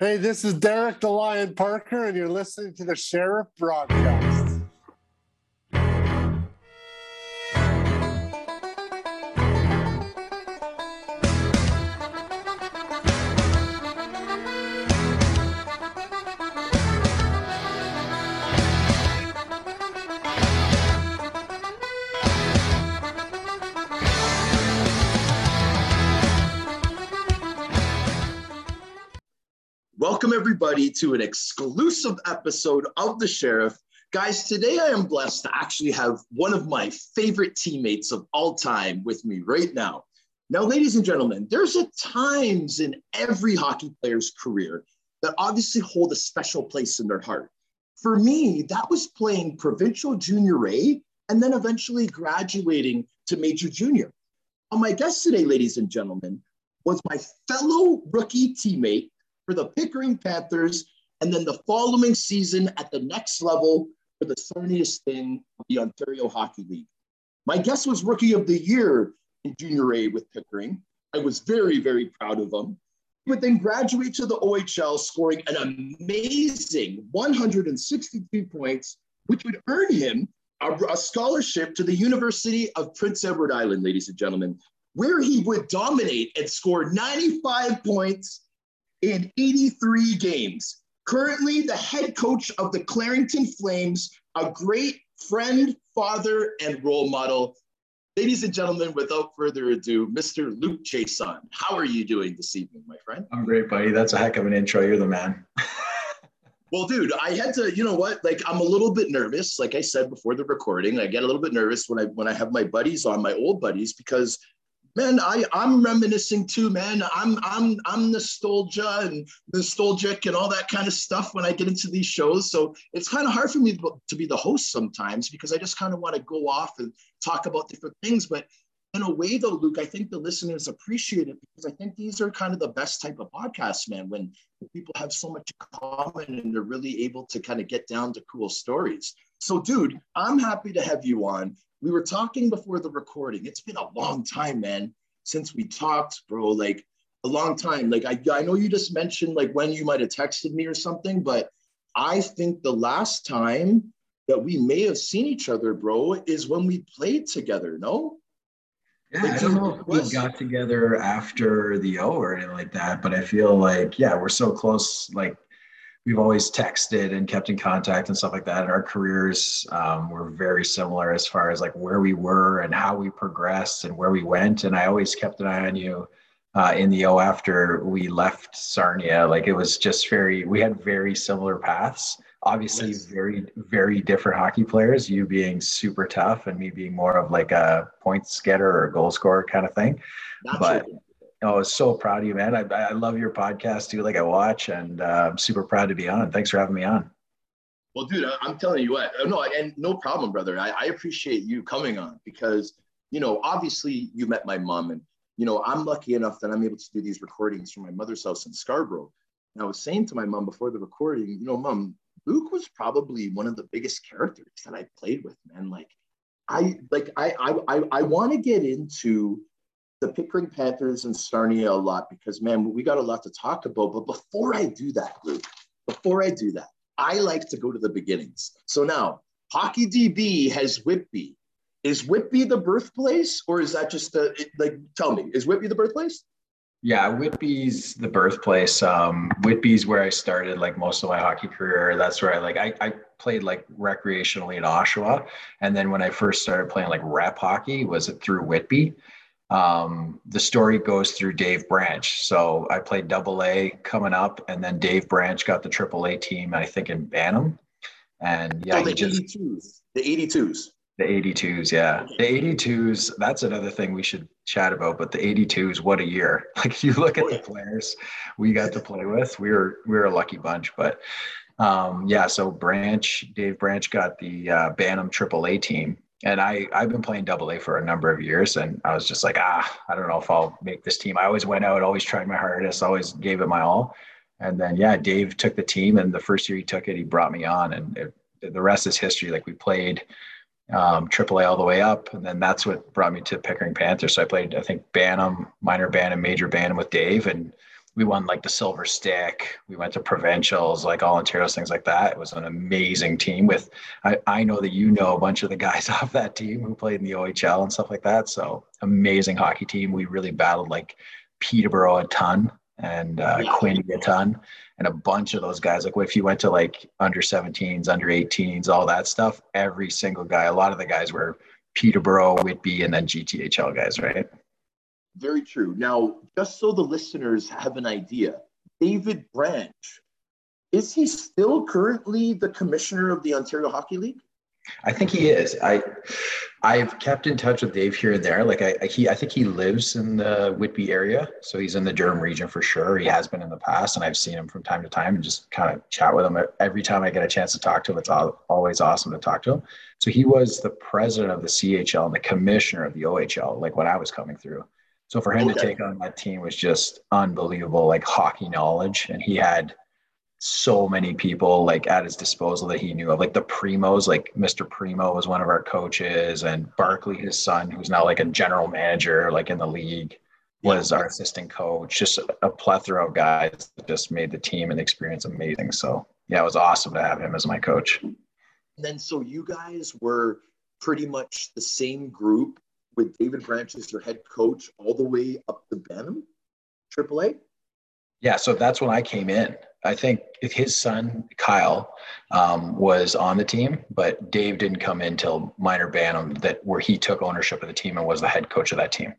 Hey, this is Derek the Lion Parker, and you're listening to the Sheriff Broadcast. Everybody, to an exclusive episode of The Sheriff. Guys, today I am blessed to actually have one of my favorite teammates of all time with me right now. Now, ladies and gentlemen, there's a times in every hockey player's career that obviously hold a special place in their heart. For me, that was playing provincial junior A and then eventually graduating to major junior. On my guest today, ladies and gentlemen, was my fellow rookie teammate for the Pickering Panthers, and then the following season at the next level for the Sarnia Sting of the Ontario Hockey League. My guess was Rookie of the Year in Junior A with Pickering. I was very, very proud of him. He would then graduate to the OHL, scoring an amazing 162 points, which would earn him a, a scholarship to the University of Prince Edward Island, ladies and gentlemen, where he would dominate and score 95 points in 83 games. Currently, the head coach of the Clarington Flames, a great friend, father, and role model. Ladies and gentlemen, without further ado, Mr. Luc Chiasson, how are you doing this evening, my friend? I'm great, buddy. That's a heck of an intro. You're the man. well, dude, I had to, you know what? Like, I'm a little bit nervous. Like I said before the recording, I get a little bit nervous when I when I have my buddies on, my old buddies, because man, I I'm reminiscing too, man. I'm I'm I'm nostalgia and nostalgic and all that kind of stuff when I get into these shows. So it's kind of hard for me to be the host sometimes because I just kind of want to go off and talk about different things. But in a way, though, Luc, I think the listeners appreciate it because I think these are kind of the best type of podcasts, man. When people have so much in common and they're really able to kind of get down to cool stories. So, dude, I'm happy to have you on we were talking before the recording. It's been a long time, man, since we talked, bro. Like a long time. Like I, I know you just mentioned like when you might have texted me or something, but I think the last time that we may have seen each other, bro, is when we played together. No. Yeah, like, I don't know if we got together after the O or anything like that, but I feel like yeah, we're so close. Like we've always texted and kept in contact and stuff like that. And our careers um, were very similar as far as like where we were and how we progressed and where we went. And I always kept an eye on you uh, in the O after we left Sarnia. Like it was just very, we had very similar paths. Obviously, yes. very, very different hockey players. You being super tough, and me being more of like a points getter or goal scorer kind of thing. Not but true Oh, I was so proud of you, man. I, I love your podcast too. Like I watch, and uh, I'm super proud to be on. Thanks for having me on. Well, dude, I'm telling you what. No, and no problem, brother. I, I appreciate you coming on because you know, obviously, you met my mom, and you know, I'm lucky enough that I'm able to do these recordings from my mother's house in Scarborough. And I was saying to my mom before the recording, you know, mom, Luc was probably one of the biggest characters that I played with, man. Like, I like I I I, I want to get into the Pickering Panthers and Sarnia a lot because, man, we got a lot to talk about. But before I do that, Luc, before I do that, I like to go to the beginnings. So now, Hockey DB has Whitby. Is Whitby the birthplace, or is that just the like? Tell me, is Whitby the birthplace? Yeah, Whitby's the birthplace. Um, Whitby's where I started like most of my hockey career. That's where I like I, I played like recreationally in Oshawa, and then when I first started playing like rep hockey was it through Whitby um, the story goes through Dave Branch. So I played double A coming up, and then Dave Branch got the triple A team, I think, in Bantam. And yeah, oh, the just, 82s. The 82s. The 82s, yeah. The 82s, that's another thing we should chat about. But the 82s, what a year. Like if you look at oh, the players we got to play with, we were we were a lucky bunch. But um, yeah, so Branch, Dave Branch got the uh, Bantam Triple A team, and I I've been playing double A for a number of years, and I was just like, ah, I don't know if I'll make this team. I always went out, always tried my hardest, always gave it my all, and then yeah, Dave took the team, and the first year he took it, he brought me on, and it, the rest is history. Like we played um, AAA all the way up, and then that's what brought me to Pickering Panthers. So I played, I think, Bantam, minor Bantam, major Bantam with Dave, and we won like the silver stick. We went to provincials, like all Ontario's things like that. It was an amazing team with, I, I know that you know a bunch of the guys off that team who played in the OHL and stuff like that. So amazing hockey team. We really battled like Peterborough a ton and uh, Quinny a ton and a bunch of those guys. Like if you went to like under 17s, under 18s, all that stuff, every single guy, a lot of the guys were Peterborough, Whitby, and then GTHL guys, right? Very true. Now, just so the listeners have an idea, David Branch, is he still currently the commissioner of the Ontario Hockey League? I think he is. I I've kept in touch with Dave here and there. Like I he I think he lives in the Whitby area, so he's in the Durham region for sure. He has been in the past, and I've seen him from time to time and just kind of chat with him every time I get a chance to talk to him. It's always awesome to talk to him. So he was the president of the CHL and the commissioner of the OHL, like when I was coming through. So for him okay. to take on that team was just unbelievable, like hockey knowledge. And he had so many people like at his disposal that he knew of, like the Primos, like Mr. Primo was one of our coaches, and Barkley, his son, who's now like a general manager, like in the league, was our assistant coach. Just a plethora of guys that just made the team and the experience amazing. So yeah, it was awesome to have him as my coach. And then so you guys were pretty much the same group with David Branch as your head coach all the way up to Bantam, AAA? Yeah, so that's when I came in. I think if his son Kyle um, was on the team, but Dave didn't come in till minor Bantam, that where he took ownership of the team and was the head coach of that team.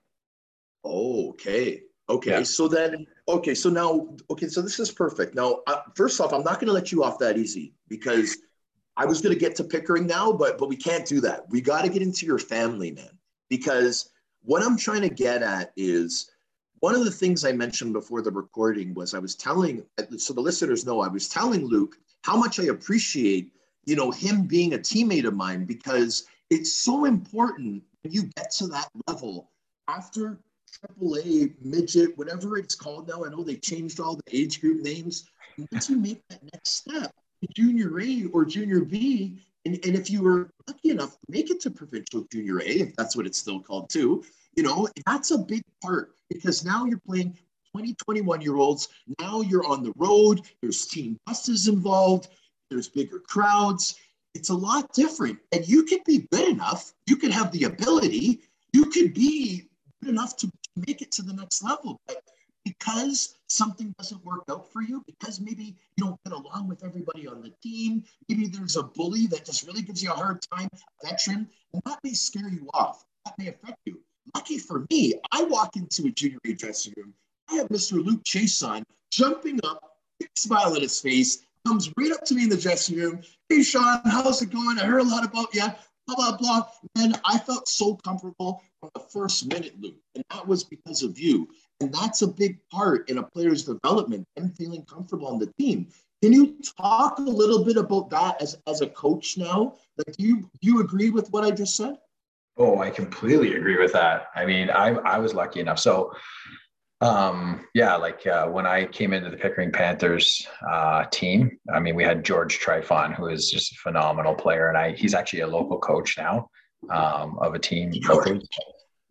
okay, okay. Yeah. So then, okay, so now, okay, so this is perfect. Now, uh, first off, I'm not going to let you off that easy because I was going to get to Pickering now, but but we can't do that. We got to get into your family, man because what I'm trying to get at is one of the things I mentioned before the recording was I was telling, so the listeners know, I was telling Luc how much I appreciate, you know, him being a teammate of mine because it's so important when you get to that level after AAA, midget, whatever it's called now. I know they changed all the age group names. Once you make that next step, junior A or junior B, and, and if you were lucky enough to make it to provincial junior A, if that's what it's still called too, you know, that's a big part because now you're playing 20, 21 year olds. Now you're on the road, there's team buses involved, there's bigger crowds. It's a lot different. And you could be good enough, you could have the ability, you could be good enough to make it to the next level. But because something doesn't work out for you, because maybe you don't get along with everybody on the team, maybe there's a bully that just really gives you a hard time, a veteran, and that may scare you off. That may affect you. Lucky for me, I walk into a junior A dressing room. I have Mr. Luc Chiasson, jumping up, big smile on his face, comes right up to me in the dressing room. Hey, Sean, how's it going? I heard a lot about you. Blah, blah, blah. And I felt so comfortable from the first minute, Luc. And that was because of you. And that's a big part in a player's development and feeling comfortable on the team. Can you talk a little bit about that as, as a coach now? Like, do you do you agree with what I just said? Oh, I completely agree with that. I mean, I I was lucky enough. So, um, yeah, like uh, when I came into the Pickering Panthers uh, team, I mean, we had George Trifon, who is just a phenomenal player, and I he's actually a local coach now um, of a team.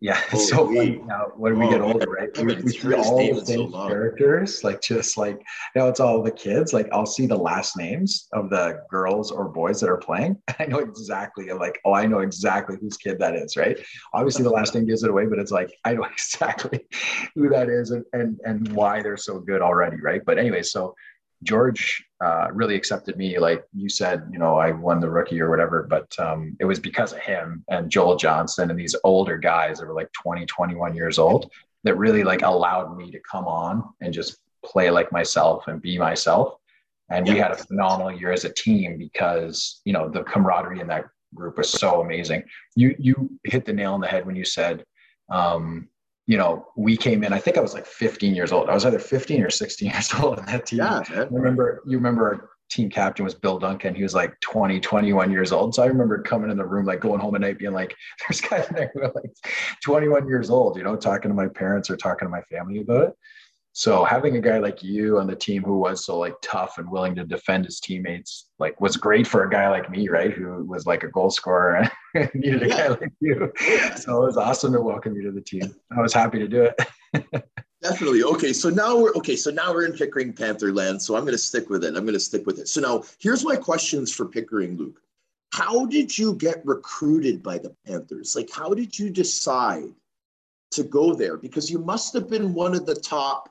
Yeah, it's so funny now when we get older, right? We, we see all the same so characters, like just like now it's all the kids. Like I'll see the last names of the girls or boys that are playing. I know exactly like, oh, I know exactly whose kid that is, right? Obviously the last name gives it away, but it's like I know exactly who that is and and and why they're so good already, right? But anyway, so George uh, really accepted me. Like you said, you know, I won the rookie or whatever, but um, it was because of him and Joel Johnson and these older guys that were like 20, 21 years old that really like allowed me to come on and just play like myself and be myself. And yeah. we had a phenomenal year as a team because, you know, the camaraderie in that group was so amazing. You, you hit the nail on the head when you said, um, you know, we came in, I think I was like 15 years old. I was either 15 or 16 years old in that team. Yeah, man. I remember, you remember our team captain was Bill Duncan. He was like 20, 21 years old. So I remember coming in the room, like going home at night being like, there's guys in there who are like 21 years old, you know, talking to my parents or talking to my family about it. So having a guy like you on the team who was so like tough and willing to defend his teammates, like was great for a guy like me, right? Who was like a goal scorer and needed a guy like you. So it was awesome to welcome you to the team. I was happy to do it. Definitely. Okay, so now we're okay. So now we're in Pickering Panther land. So I'm going to stick with it. I'm going to stick with it. So now here's my questions for Pickering, Luc. How did you get recruited by the Panthers? Like, how did you decide to go there? Because you must have been one of the top,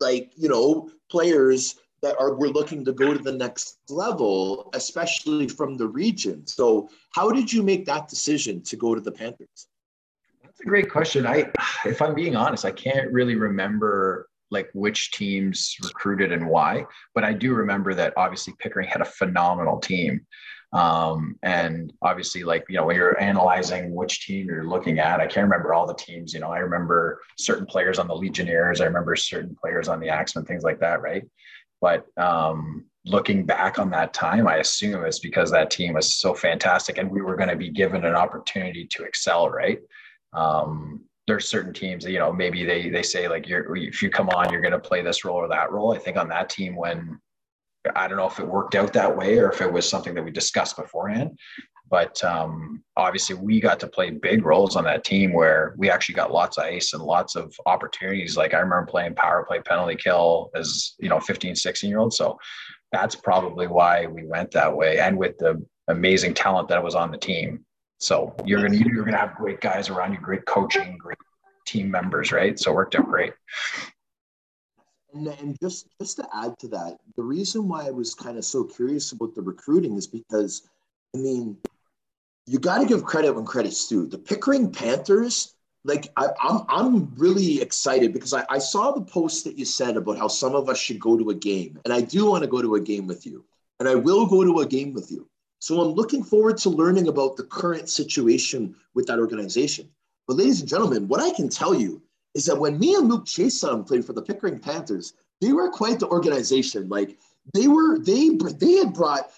like you know, players that are we're looking to go to the next level, especially from the region. So, how did you make that decision to go to the Panthers? That's a great question. I, if I'm being honest, I can't really remember like which teams recruited and why, but I do remember that obviously Pickering had a phenomenal team. Um, and obviously, like, you know, when you're analyzing which team you're looking at, I can't remember all the teams. You know, I remember certain players on the Legionnaires, I remember certain players on the Axemen, things like that, right? But um, looking back on that time, I assume it's because that team was so fantastic and we were going to be given an opportunity to excel, right? Um, there's certain teams that you know maybe they they say like you're if you come on you're going to play this role or that role. I think on that team when I don't know if it worked out that way or if it was something that we discussed beforehand. But um, obviously, we got to play big roles on that team where we actually got lots of ice and lots of opportunities. Like I remember playing power play, penalty kill as you know, 15, 16 year old. So that's probably why we went that way. And with the amazing talent that was on the team, so you're gonna you're gonna have great guys around you, great coaching, great team members, right? So it worked out great. And, and just just to add to that, the reason why I was kind of so curious about the recruiting is because, I mean, you got to give credit when credit's due. The Pickering Panthers, like I, am I'm, I'm really excited because I, I saw the post that you said about how some of us should go to a game, and I do want to go to a game with you, and I will go to a game with you. So I'm looking forward to learning about the current situation with that organization. But ladies and gentlemen, what I can tell you is that when me and Luc Chiasson played for the Pickering Panthers, they were quite the organization. Like they were, they they had brought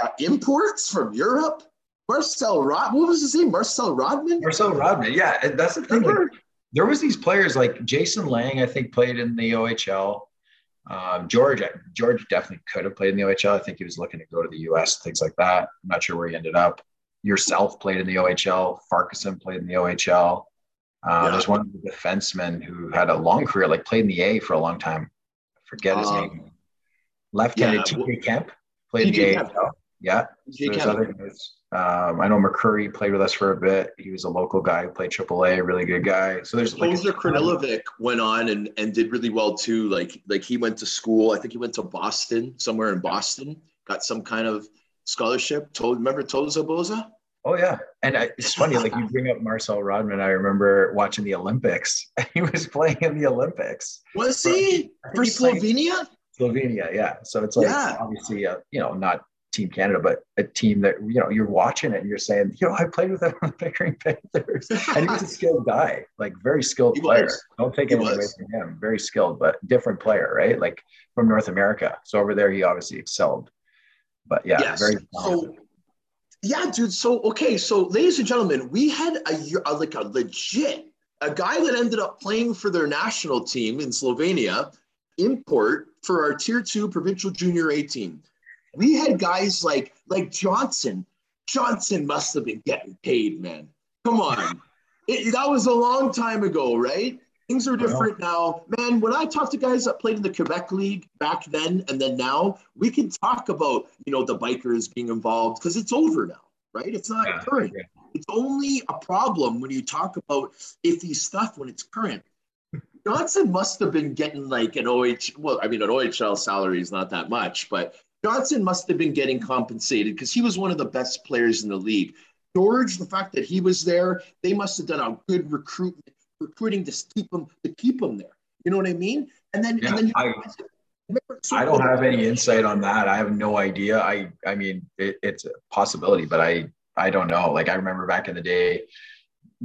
uh, imports from Europe. Marcel Rod, what was his name? Marcel Rodman. Marcel Rodman, yeah, that's the thing. Like, there was these players like Jason Lang, I think, played in the OHL. Um, George, George definitely could have played in the OHL. I think he was looking to go to the US, things like that. I'm not sure where he ended up. Yourself played in the OHL. Farquharson played in the OHL. Uh, yeah. There's one of the defensemen who had a long career, like played in the A for a long time. I forget his um, name. Left-handed yeah, TJ Kemp played TJ in the AHL. Yeah. TJ so Kemp. Um, I know McCurry played with us for a bit. He was a local guy who played AAA, really good guy. So there's like Poser Kranilovic went on and, and did really well too. Like like he went to school. I think he went to Boston, somewhere in Boston. Got some kind of scholarship. Told remember Toza Boza? Oh yeah, and I, it's funny. like you bring up Marcel Rodman. I remember watching the Olympics. He was playing in the Olympics. Was he for, Slovenia? Slovenia, yeah. So it's like yeah. obviously, uh, you know, not Team Canada, but a team that you know you're watching it and you're saying, you know, I played with them on the Pickering Panthers, and he was a skilled guy, like very skilled he player. Was. Don't take anything away from him. Very skilled, but different player, right? Like from North America. So over there, he obviously excelled. But yeah, yes. very. So, yeah, dude. So okay, so ladies and gentlemen, we had a, a like a legit a guy that ended up playing for their national team in Slovenia import for our tier two provincial junior A team we had guys like like Johnson. Johnson must have been getting paid, man. Come on. It, that was a long time ago, right? Things are different now. Man, when I talk to guys that played in the Quebec League back then and then now, we can talk about, you know, the bikers being involved because it's over now, right? It's not yeah, current. Yeah. It's only a problem when you talk about iffy stuff when it's current. Johnson must have been getting like an OH, well, I mean, an OHL salary is not that much, but Johnson must have been getting compensated because he was one of the best players in the league. George, the fact that he was there, they must have done a good recruitment recruiting to keep them to keep them there. You know what I mean? And then, yeah, and then I, I don't have any insight on that. I have no idea. I I mean, it, it's a possibility, but I I don't know. Like I remember back in the day,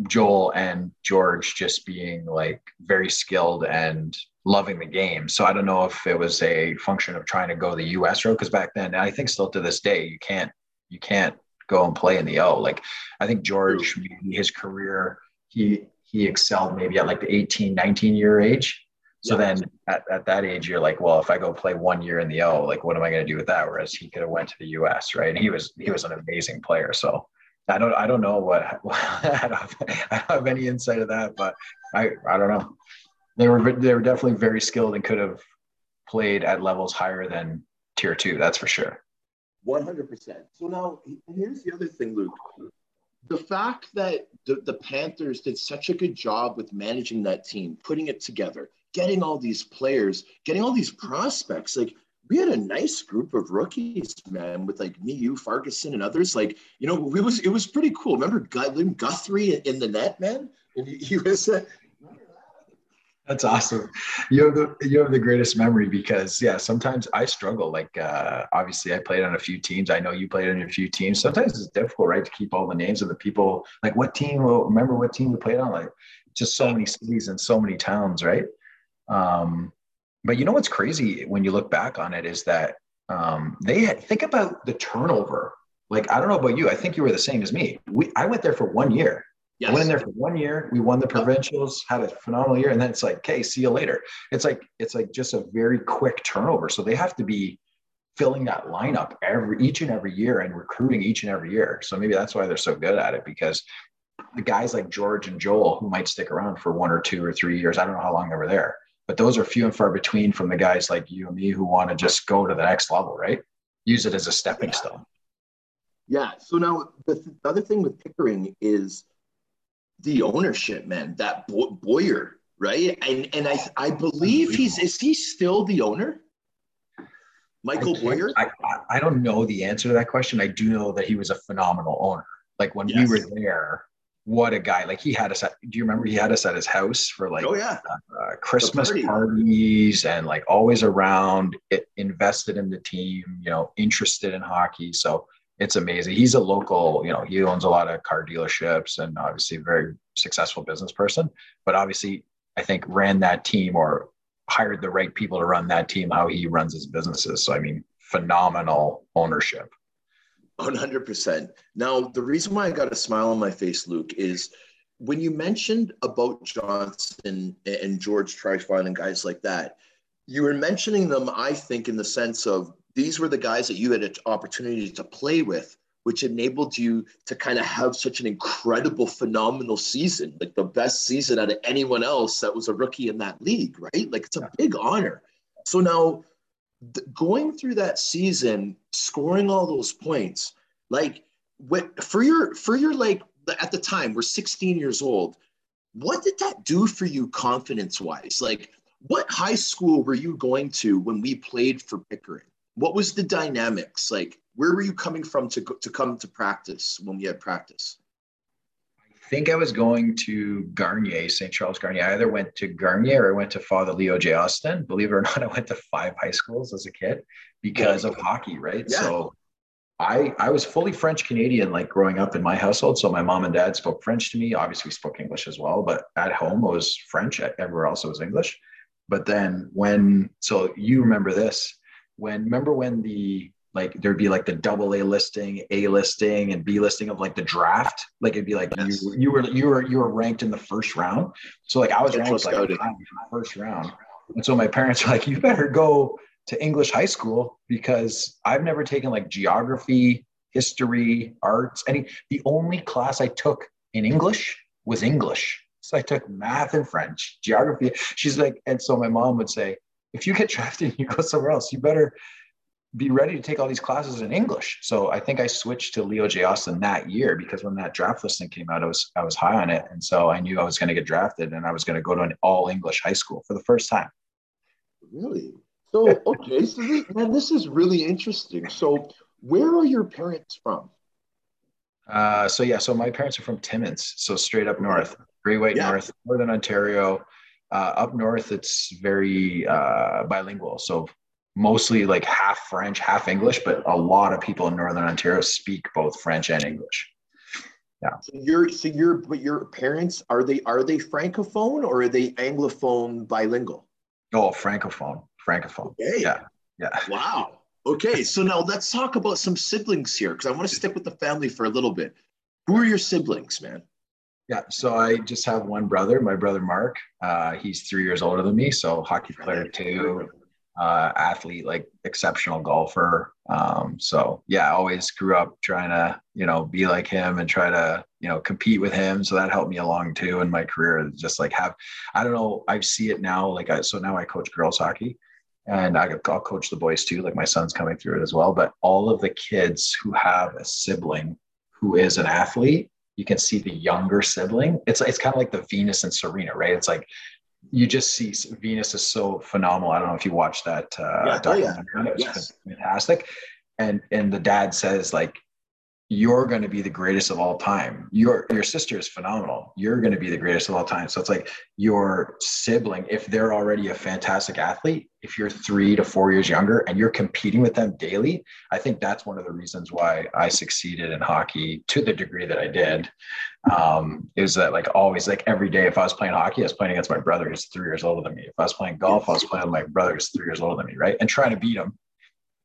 Joel and George just being like very skilled and loving the game. So I don't know if it was a function of trying to go the US road because back then, I think still to this day, you can't you can't go and play in the O. Like I think George his career he he excelled maybe at like the 18, 19 year age. So yeah. then at, at that age, you're like, well, if I go play one year in the O, like what am I going to do with that? Whereas he could have went to the US, right? And he was he was an amazing player. So I don't I don't know what I don't have any insight of that, but I I don't know. they were they were definitely very skilled and could have played at levels higher than tier two. That's for sure. One hundred percent. So now here's the other thing, Luc. The fact that the, the Panthers did such a good job with managing that team, putting it together, getting all these players, getting all these prospects, like we had a nice group of rookies, man, with like me, you, Ferguson, and others. Like, you know, it was it was pretty cool. Remember Guthrie in the net, man? He, was that's awesome. You have the you have the greatest memory because yeah, sometimes I struggle. Like uh, obviously, I played on a few teams. I know you played on a few teams. Sometimes it's difficult, right, to keep all the names of the people. Like what team? Well, remember what team we played on? Like just so many cities and so many towns, right? Um, but you know what's crazy when you look back on it is that um, they had, think about the turnover. Like I don't know about you. I think you were the same as me. We I went there for one year Yes. I went in there for one year. We won the provincials, had a phenomenal year, and then it's like, okay, see you later. It's like it's like just a very quick turnover. So they have to be filling that lineup every each and every year and recruiting each and every year. So maybe that's why they're so good at it because the guys like George and Joel who might stick around for one or two or three years, I don't know how long they were there, but those are few and far between from the guys like you and me who want to just go to the next level, right? Use it as a stepping yeah. stone. Yeah. So now the, th- the other thing with Pickering is the ownership, man. That Bo- Boyer, right? And and I I believe he's is he still the owner? Michael I Boyer. I, I don't know the answer to that question. I do know that he was a phenomenal owner. Like when yes. we were there, what a guy! Like he had us. At, do you remember he had us at his house for like oh yeah uh, Christmas party. parties and like always around. It invested in the team. You know, interested in hockey. So it's amazing. He's a local, you know, he owns a lot of car dealerships and obviously a very successful business person. But obviously, I think ran that team or hired the right people to run that team how he runs his businesses. So I mean, phenomenal ownership. 100%. Now, the reason why I got a smile on my face, Luc, is when you mentioned about Johnson and George Trifon and guys like that, you were mentioning them, I think, in the sense of these were the guys that you had an opportunity to play with, which enabled you to kind of have such an incredible, phenomenal season, like the best season out of anyone else that was a rookie in that league, right? Like it's a big honor. So now, th- going through that season, scoring all those points, like what for your for your like at the time we're 16 years old. What did that do for you confidence wise? Like, what high school were you going to when we played for Pickering? What was the dynamics like? Where were you coming from to to come to practice when we had practice? I think I was going to Garnier, St. Charles Garnier. I either went to Garnier or I went to Father Leo J. Austin. Believe it or not, I went to five high schools as a kid because of hockey, right? Yeah. So I I was fully French Canadian, like growing up in my household. So my mom and dad spoke French to me. Obviously, we spoke English as well, but at home it was French. Everywhere else it was English. But then when so you remember this when remember when the like there'd be like the double A listing, A listing, and B listing of like the draft. Like it'd be like yes. you, you were you were you were ranked in the first round. So like I was ranked like in the first round. And so my parents were like, you better go to English high school because I've never taken like geography, history, arts, any the only class I took in English was English. So I took math and French, geography. She's like, and so my mom would say, if you get drafted and you go somewhere else, you better be ready to take all these classes in English. So I think I switched to Leo J. Austin that year because when that draft listing came out, I was I was high on it. And so I knew I was going to get drafted and I was going to go to an all English high school for the first time. Really? So okay, so this, man, this is really interesting. So where are your parents from? Uh, so yeah, so my parents are from Timmins, so straight up north, Great White yeah. North, Northern Ontario. Uh, up north, it's very uh, bilingual. So mostly like half French, half English, but a lot of people in Northern Ontario speak both French and English. Yeah. So you're so you're but your parents are they are they francophone or are they anglophone bilingual? Oh, francophone, francophone. Okay. Yeah. Yeah. Wow. Okay, so now let's talk about some siblings here because I want to stick with the family for a little bit. Who are your siblings, man? Yeah, so I just have one brother, my brother Mark. Uh, he's three years older than me, so hockey player too, uh, athlete, like exceptional golfer. Um, so yeah, I always grew up trying to, you know, be like him and try to you know compete with him so that helped me along too in my career just like have i don't know i see it now like I, so now i coach girls hockey and I, i'll coach the boys too like my son's coming through it as well but all of the kids who have a sibling who is an athlete you can see the younger sibling it's it's kind of like the venus and serena right it's like you just see venus is so phenomenal i don't know if you watched that uh yeah. documentary oh, yeah. it was yes. fantastic and and the dad says like you're going to be the greatest of all time. Your your sister is phenomenal. You're going to be the greatest of all time. So it's like your sibling, if they're already a fantastic athlete, if you're three to four years younger and you're competing with them daily, I think that's one of the reasons why I succeeded in hockey to the degree that I did. Um, is that like always like every day if I was playing hockey, I was playing against my brother who's three years older than me. If I was playing golf, I was playing with my brother who's three years older than me, right? And trying to beat him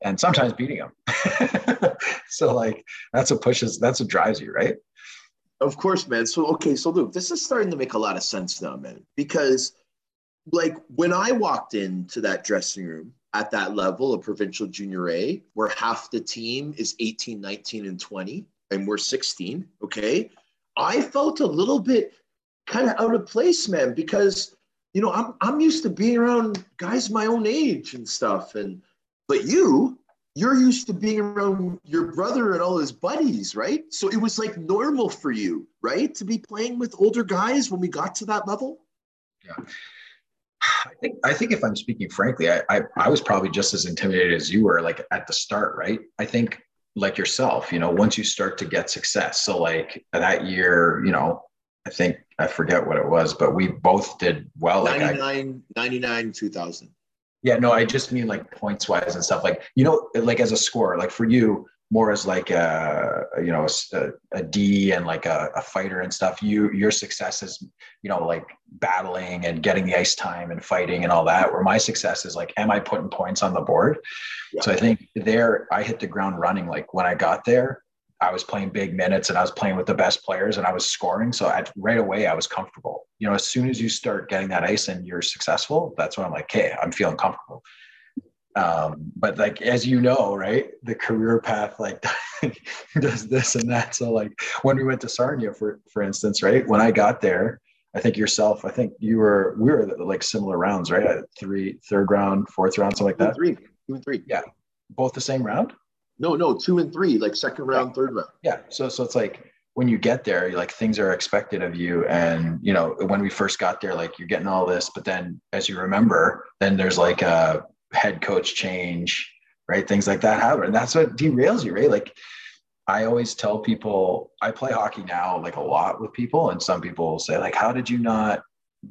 and sometimes beating them. so like that's what pushes, that's what drives you, right? Of course, man. So okay, so Luc, this is starting to make a lot of sense now, man. Because like when I walked into that dressing room at that level of provincial junior A, where half the team is 18, 19, and 20, and we're 16, okay, I felt a little bit kind of out of place, man, because you know, I'm I'm used to being around guys my own age and stuff. And but you, you're used to being around your brother and all his buddies, right? So it was like normal for you, right? To be playing with older guys when we got to that level. Yeah. I think I think if I'm speaking frankly, I, I, I was probably just as intimidated as you were like at the start, right? I think like yourself, you know, once you start to get success. So like that year, you know, I think I forget what it was, but we both did well. 99, like I, 99, 2000. Yeah, no, I just mean like points wise and stuff. Like you know, like as a scorer, like for you, more as like a you know a, a D and like a, a, fighter and stuff. You your success is you know like battling and getting the ice time and fighting and all that. Where my success is like, am I putting points on the board? Yeah. So I think there I hit the ground running. Like when I got there, I was playing big minutes and I was playing with the best players and I was scoring. So I, right away I was comfortable. You know, as soon as you start getting that ice and you're successful, that's when I'm like, hey, I'm feeling comfortable. Um, but like as you know, right, the career path like does this and that. So like when we went to Sarnia, for for instance, right, when I got there, I think yourself, I think you were we were like similar rounds, right? Three, third round, fourth round, something like that. Three, two and three. Yeah, both the same round. No, no, two and three, like second round, third round. Yeah. So so it's like when you get there, like things are expected of you. And you know, when we first got there, like you're getting all this, but then as you remember, then there's like a head coach change, right? Things like that happen. And that's what derails you, right? Like I always tell people I play hockey now like a lot with people, and some people will say, like, how did you not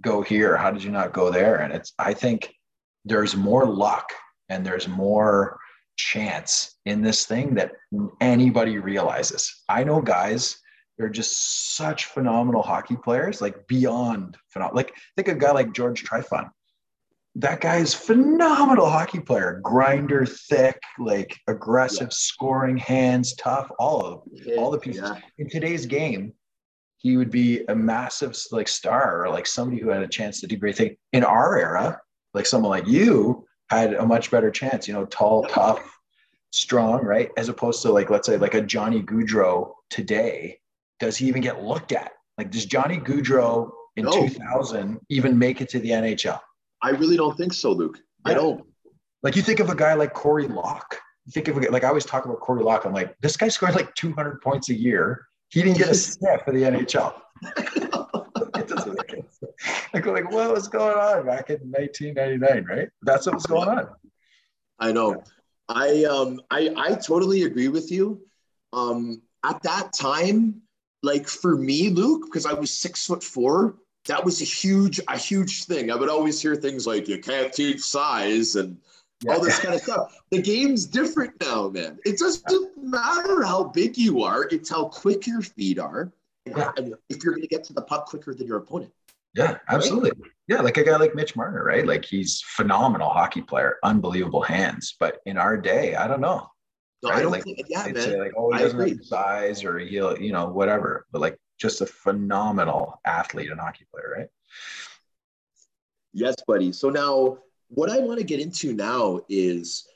go here? How did you not go there? And it's I think there's more luck and there's more chance in this thing that anybody realizes. I know guys, they're just such phenomenal hockey players, like beyond phenomenal. Like think of a guy like George Trifon. That guy is phenomenal hockey player, grinder, thick, like aggressive, yeah. scoring hands, tough, all of yeah, all the pieces. Yeah. In today's game, he would be a massive like star or like somebody who had a chance to do great things. In our era, like someone like you, had a much better chance, you know, tall, tough, strong, right? As opposed to like, let's say like a Johnny Gaudreau today, does he even get looked at? Like, does Johnny Gaudreau in no. 2000 even make it to the NHL? I really don't think so, Luc. Yeah. I don't. Like you think of a guy like Corey Locke. You think of a, like I always talk about Corey Locke. I'm like, this guy scored like 200 points a year. He didn't get a sniff for the NHL. it doesn't make sense. Like, like, what was going on back in 1999, right? That's what was going on. I know. I um I I totally agree with you. Um, at that time, like for me, Luc, because I was six foot four, that was a huge a huge thing. I would always hear things like you can't teach size and yeah. all this kind of stuff. The game's different now, man. It doesn't matter how big you are; it's how quick your feet are, yeah. if you're going to get to the puck quicker than your opponent. Yeah, absolutely. Right? Yeah, like a guy like Mitch Marner, right? Like he's phenomenal hockey player, unbelievable hands. But in our day, I don't know. No, right? I don't like, think, yeah, man. Say like, oh, he I doesn't agree. have size or he'll, you know, whatever. But like just a phenomenal athlete and hockey player, right? Yes, buddy. So now what I want to get into now is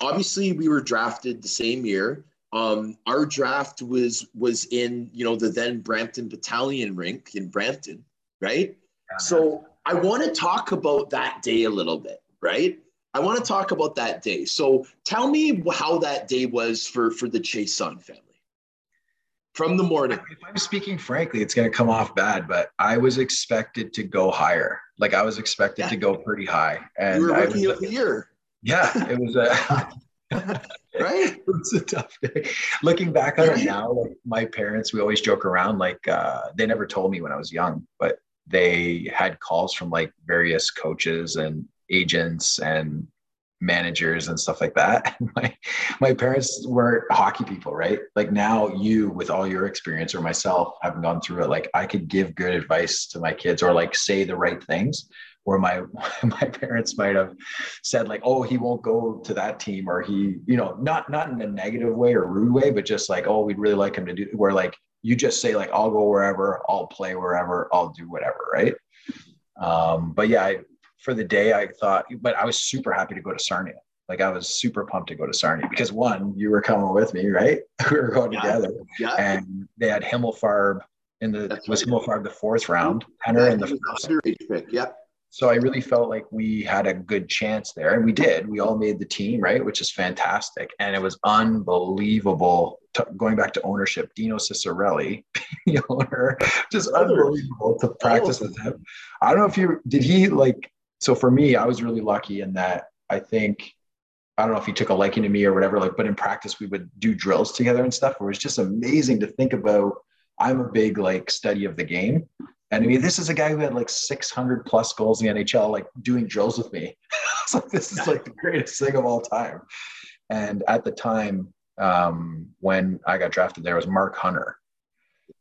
obviously we were drafted the same year. Um, our draft was was in you know the then Brampton Battalion rink in Brampton, right? Yeah, so I want to talk about that day a little bit, right? I want to talk about that day. So tell me how that day was for for the Chiasson family from the morning. If I'm speaking frankly, it's going to come off bad, but I was expected to go higher. Like I was expected yeah. to go pretty high, and you were rookie of the year. Yeah, it was a. right? it was a tough day. Looking back on it now, like my parents, we always joke around. Like uh, they never told me when I was young, but they had calls from like various coaches and agents and managers and stuff like that. my my parents weren't hockey people, right? Like now you with all your experience or myself having gone through it, like I could give good advice to my kids or like say the right things where my my parents might have said like oh he won't go to that team or he you know not not in a negative way or rude way but just like oh we'd really like him to do where like you just say like i'll go wherever i'll play wherever i'll do whatever right um but yeah I, for the day i thought but i was super happy to go to sarnia like i was super pumped to go to sarnia because one you were coming with me right we were going yeah. together yeah. and they had himmelfarb in the That's was right. Himmelfarb the fourth round Penner yeah, in the first pick. Yeah. So I really felt like we had a good chance there, and we did. We all made the team, right? Which is fantastic, and it was unbelievable. To, going back to ownership, Dino Ciccarelli, the owner, just unbelievable to practice with him. I don't know if you did. He like so for me, I was really lucky in that I think I don't know if he took a liking to me or whatever. Like, but in practice, we would do drills together and stuff. It was just amazing to think about. I'm a big like study of the game, and I mean, this is a guy who had like 600 plus goals in the NHL, like doing drills with me. it's like, this is like the greatest thing of all time. And at the time um, when I got drafted, there was Mark Hunter.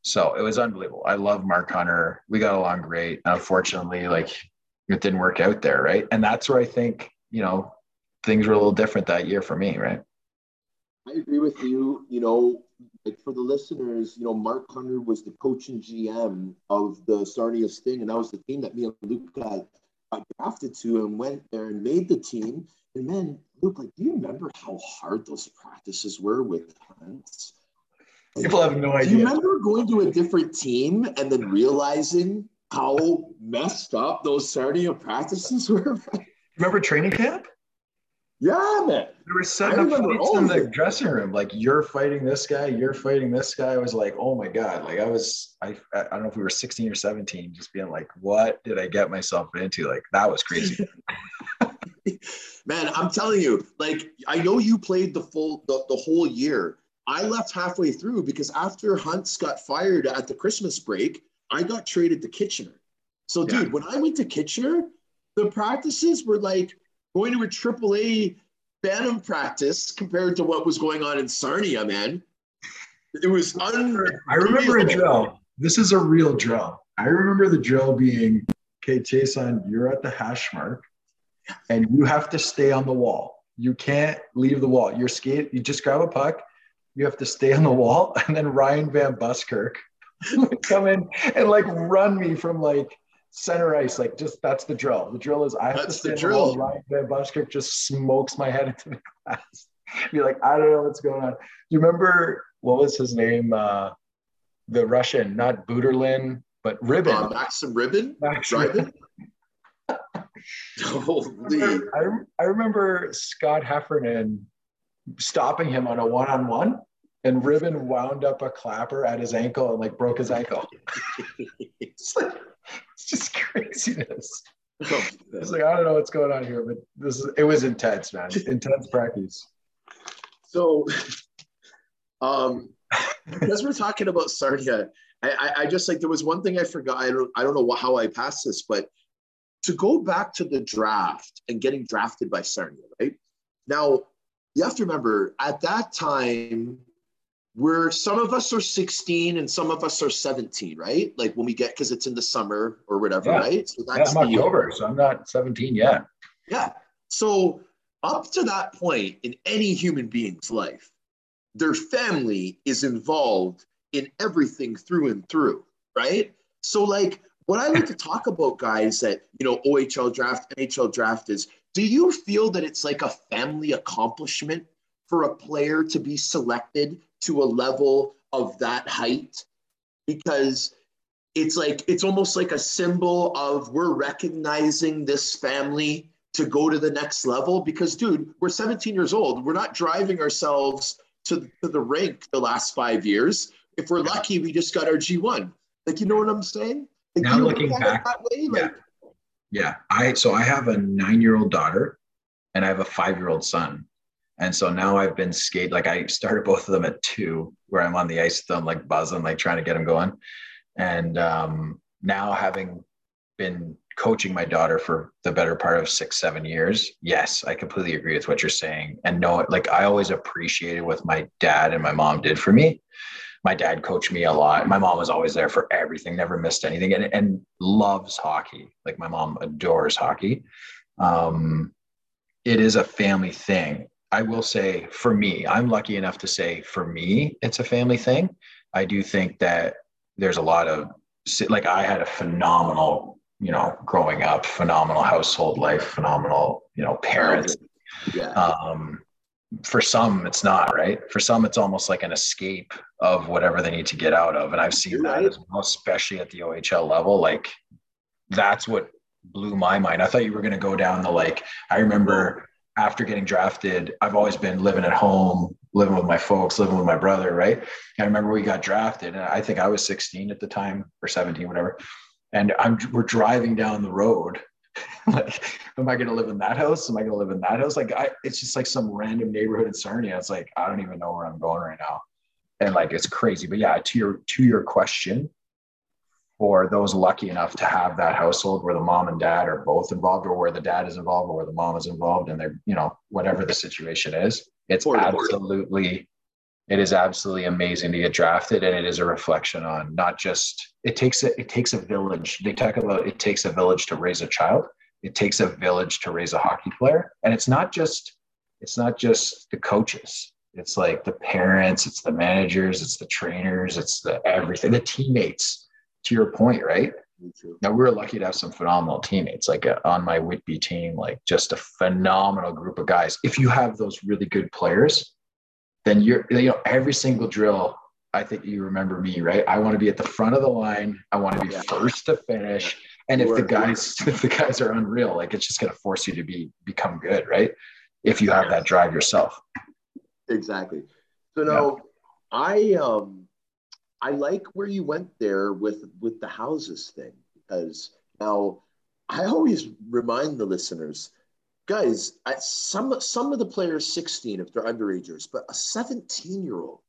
So it was unbelievable. I love Mark Hunter. We got along great. Unfortunately, like it didn't work out there, right? And that's where I think, you know, things were a little different that year for me, right? I agree with you. You know, like for the listeners, you know, Mark Hunter was the coach and GM of the Sarnia Sting, and that was the team that me and Luc got, got drafted to and went there and made the team. And man, Luc, like, do you remember how hard those practices were with Hunts? Like, People have no idea. Do you remember going to a different team and then realizing how messed up those Sarnia practices were? remember training camp? Yeah, man. There were setting up fights in the dressing room. Like you're fighting this guy, you're fighting this guy. I was like, oh my god. Like I was, I, I don't know if we were 16 or 17, just being like, what did I get myself into? Like that was crazy. man, I'm telling you, like I know you played the full the, the whole year. I left halfway through because after Hunts got fired at the Christmas break, I got traded to Kitchener. So, dude, yeah. when I went to Kitchener, the practices were like going to a triple Bantam practice compared to what was going on in Sarnia, man. It was un- I remember a drill. This is a real drill. I remember the drill being, okay, Jason, you're at the hash mark and you have to stay on the wall. You can't leave the wall. You're skate, you just grab a puck, you have to stay on the wall, and then Ryan Van Buskirk would come in and like run me from like center ice, like just that's the drill. The drill is I have that's to stand the drill. Ryan Van Buskirk just smokes my head into the glass. Be like, I don't know what's going on. Do you remember what was his name? Uh, the Russian, not Buterlin, but Rybin. Uh, Maxim Rybin. Max Rybin. Holy. I, I remember Scott Heffernan stopping him on a one-on-one and Rybin wound up a clapper at his ankle and like broke his ankle. it's like it's just craziness. It's like I don't know what's going on here, but this is it was intense, man. intense practice. So, um, because we're talking about Sarnia, I, I, I, just like there was one thing I forgot. I don't I don't know how I passed this, but to go back to the draft and getting drafted by Sarnia, right? Now you have to remember at that time we're some of us are 16 and some of us are 17, right? Like when we get because it's in the summer or whatever, yeah. right? So that's yeah, I'm October, so I'm not 17 yet. Yeah. So up to that point in any human being's life, their family is involved in everything through and through, right? So like what I like to talk about, guys, that you know, OHL draft, NHL draft is do you feel that it's like a family accomplishment for a player to be selected to a level of that height because it's like it's almost like a symbol of we're recognizing this family to go to the next level because dude we're 17 years old. We're not driving ourselves to, to the rink the last five years. If we're lucky we just got our g1 like you know what i'm saying? Like, now looking back that way yeah. Like, yeah i so i have a nine year old daughter and i have a five year old son and so now I've been skate like I started both of them at two, where I'm on the ice with them, like buzzing, like trying to get them going. And um, now having been coaching my daughter for the better part of six, seven years, yes, I completely agree with what you're saying. And no, like I always appreciated what my dad and my mom did for me. My dad coached me a lot. My mom was always there for everything, never missed anything, and, and loves hockey. Like my mom adores hockey. Um, it is a family thing I will say for me, I'm lucky enough to say for me, it's a family thing. I do think that there's a lot of, like, I had a phenomenal, you know, growing up, phenomenal household life, phenomenal, you know, parents. Yeah. Um, for some, it's not right. For some, it's almost like an escape of whatever they need to get out of. And I've seen that right. as well, especially at the OHL level. Like, that's what blew my mind. I thought you were going to go down the like, I remember after getting drafted, I've always been living at home, living with my folks, living with my brother, right? I remember we got drafted, and I think I was 16 at the time or 17, whatever. And I'm we're driving down the road. like, am I going to live in that house? Am I going to live in that house? Like, I, it's just like some random neighborhood in Sarnia. It's like I don't even know where I'm going right now, and like it's crazy. But yeah, to your to your question, for those lucky enough to have that household where the mom and dad are both involved or where the dad is involved or where the mom is involved and they're you know whatever the situation is it's absolutely it is absolutely amazing to get drafted and it is a reflection on not just it takes a it takes a village they talk about it takes a village to raise a child. It takes a village to raise a hockey player and it's not just it's not just the coaches. It's like the parents it's the managers it's the trainers it's the everything the teammates to your point, right? Now we were lucky to have some phenomenal teammates, like uh, on my Whitby team, like just a phenomenal group of guys. If you have those really good players, then you're, you know, every single drill. I think you remember me, right? I want to be at the front of the line. I want to be yeah. first to finish. And if the guys, if the guys are unreal, like it's just going to force you to be become good, right? If you have that drive yourself. Exactly. So now, yeah. I um I like where you went there with with the houses thing because now I always remind the listeners, guys, some some of the players 16 if they're underagers, but a 17 year old,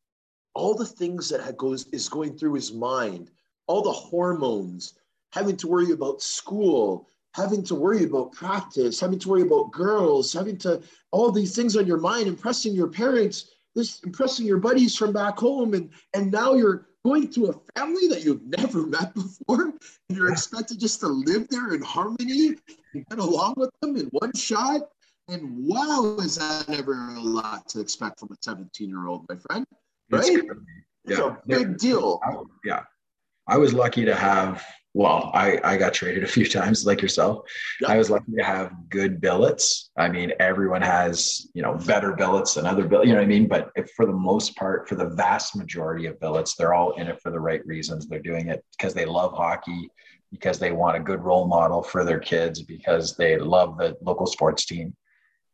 all the things that goes is going through his mind, all the hormones, having to worry about school, having to worry about practice, having to worry about girls, having to all these things on your mind, impressing your parents, this impressing your buddies from back home, and and now you're going to a family that you've never met before, and you're expected just to live there in harmony and get along with them in one shot. And wow, is that ever a lot to expect from a 17 year old, my friend? Right? It's, it's yeah. a big deal. Yeah. I was lucky to have well, I, I got traded a few times like yourself. Yep. I was lucky to have good billets. I mean, everyone has, you know, better billets than other billets, you know what I mean? But if, for the most part, for the vast majority of billets, they're all in it for the right reasons. They're doing it because they love hockey, because they want a good role model for their kids, because they love the local sports team.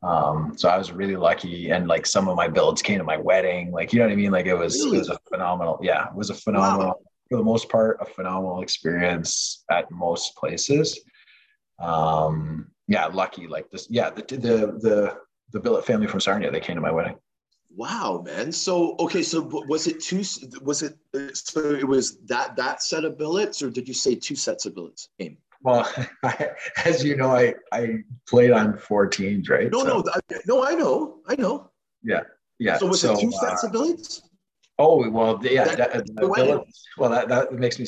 Um, so I was really lucky. And like some of my billets came to my wedding, like, you know what I mean? Like it was, really? it was a phenomenal, yeah, it was a phenomenal. Wow for the most part, a phenomenal experience at most places. Um, yeah, lucky like this. Yeah, the the the the billet family from Sarnia they came to my wedding. Wow, man. So okay, so was it two? Was it so? It was that that set of billets, or did you say two sets of billets came? Well, I, as you know, I I played on four teams, right? No, so, no, no. I know, I know. Yeah, yeah. So was so, it two sets uh, of billets? Oh well, yeah. That, that, uh, the billets, well, that, that makes me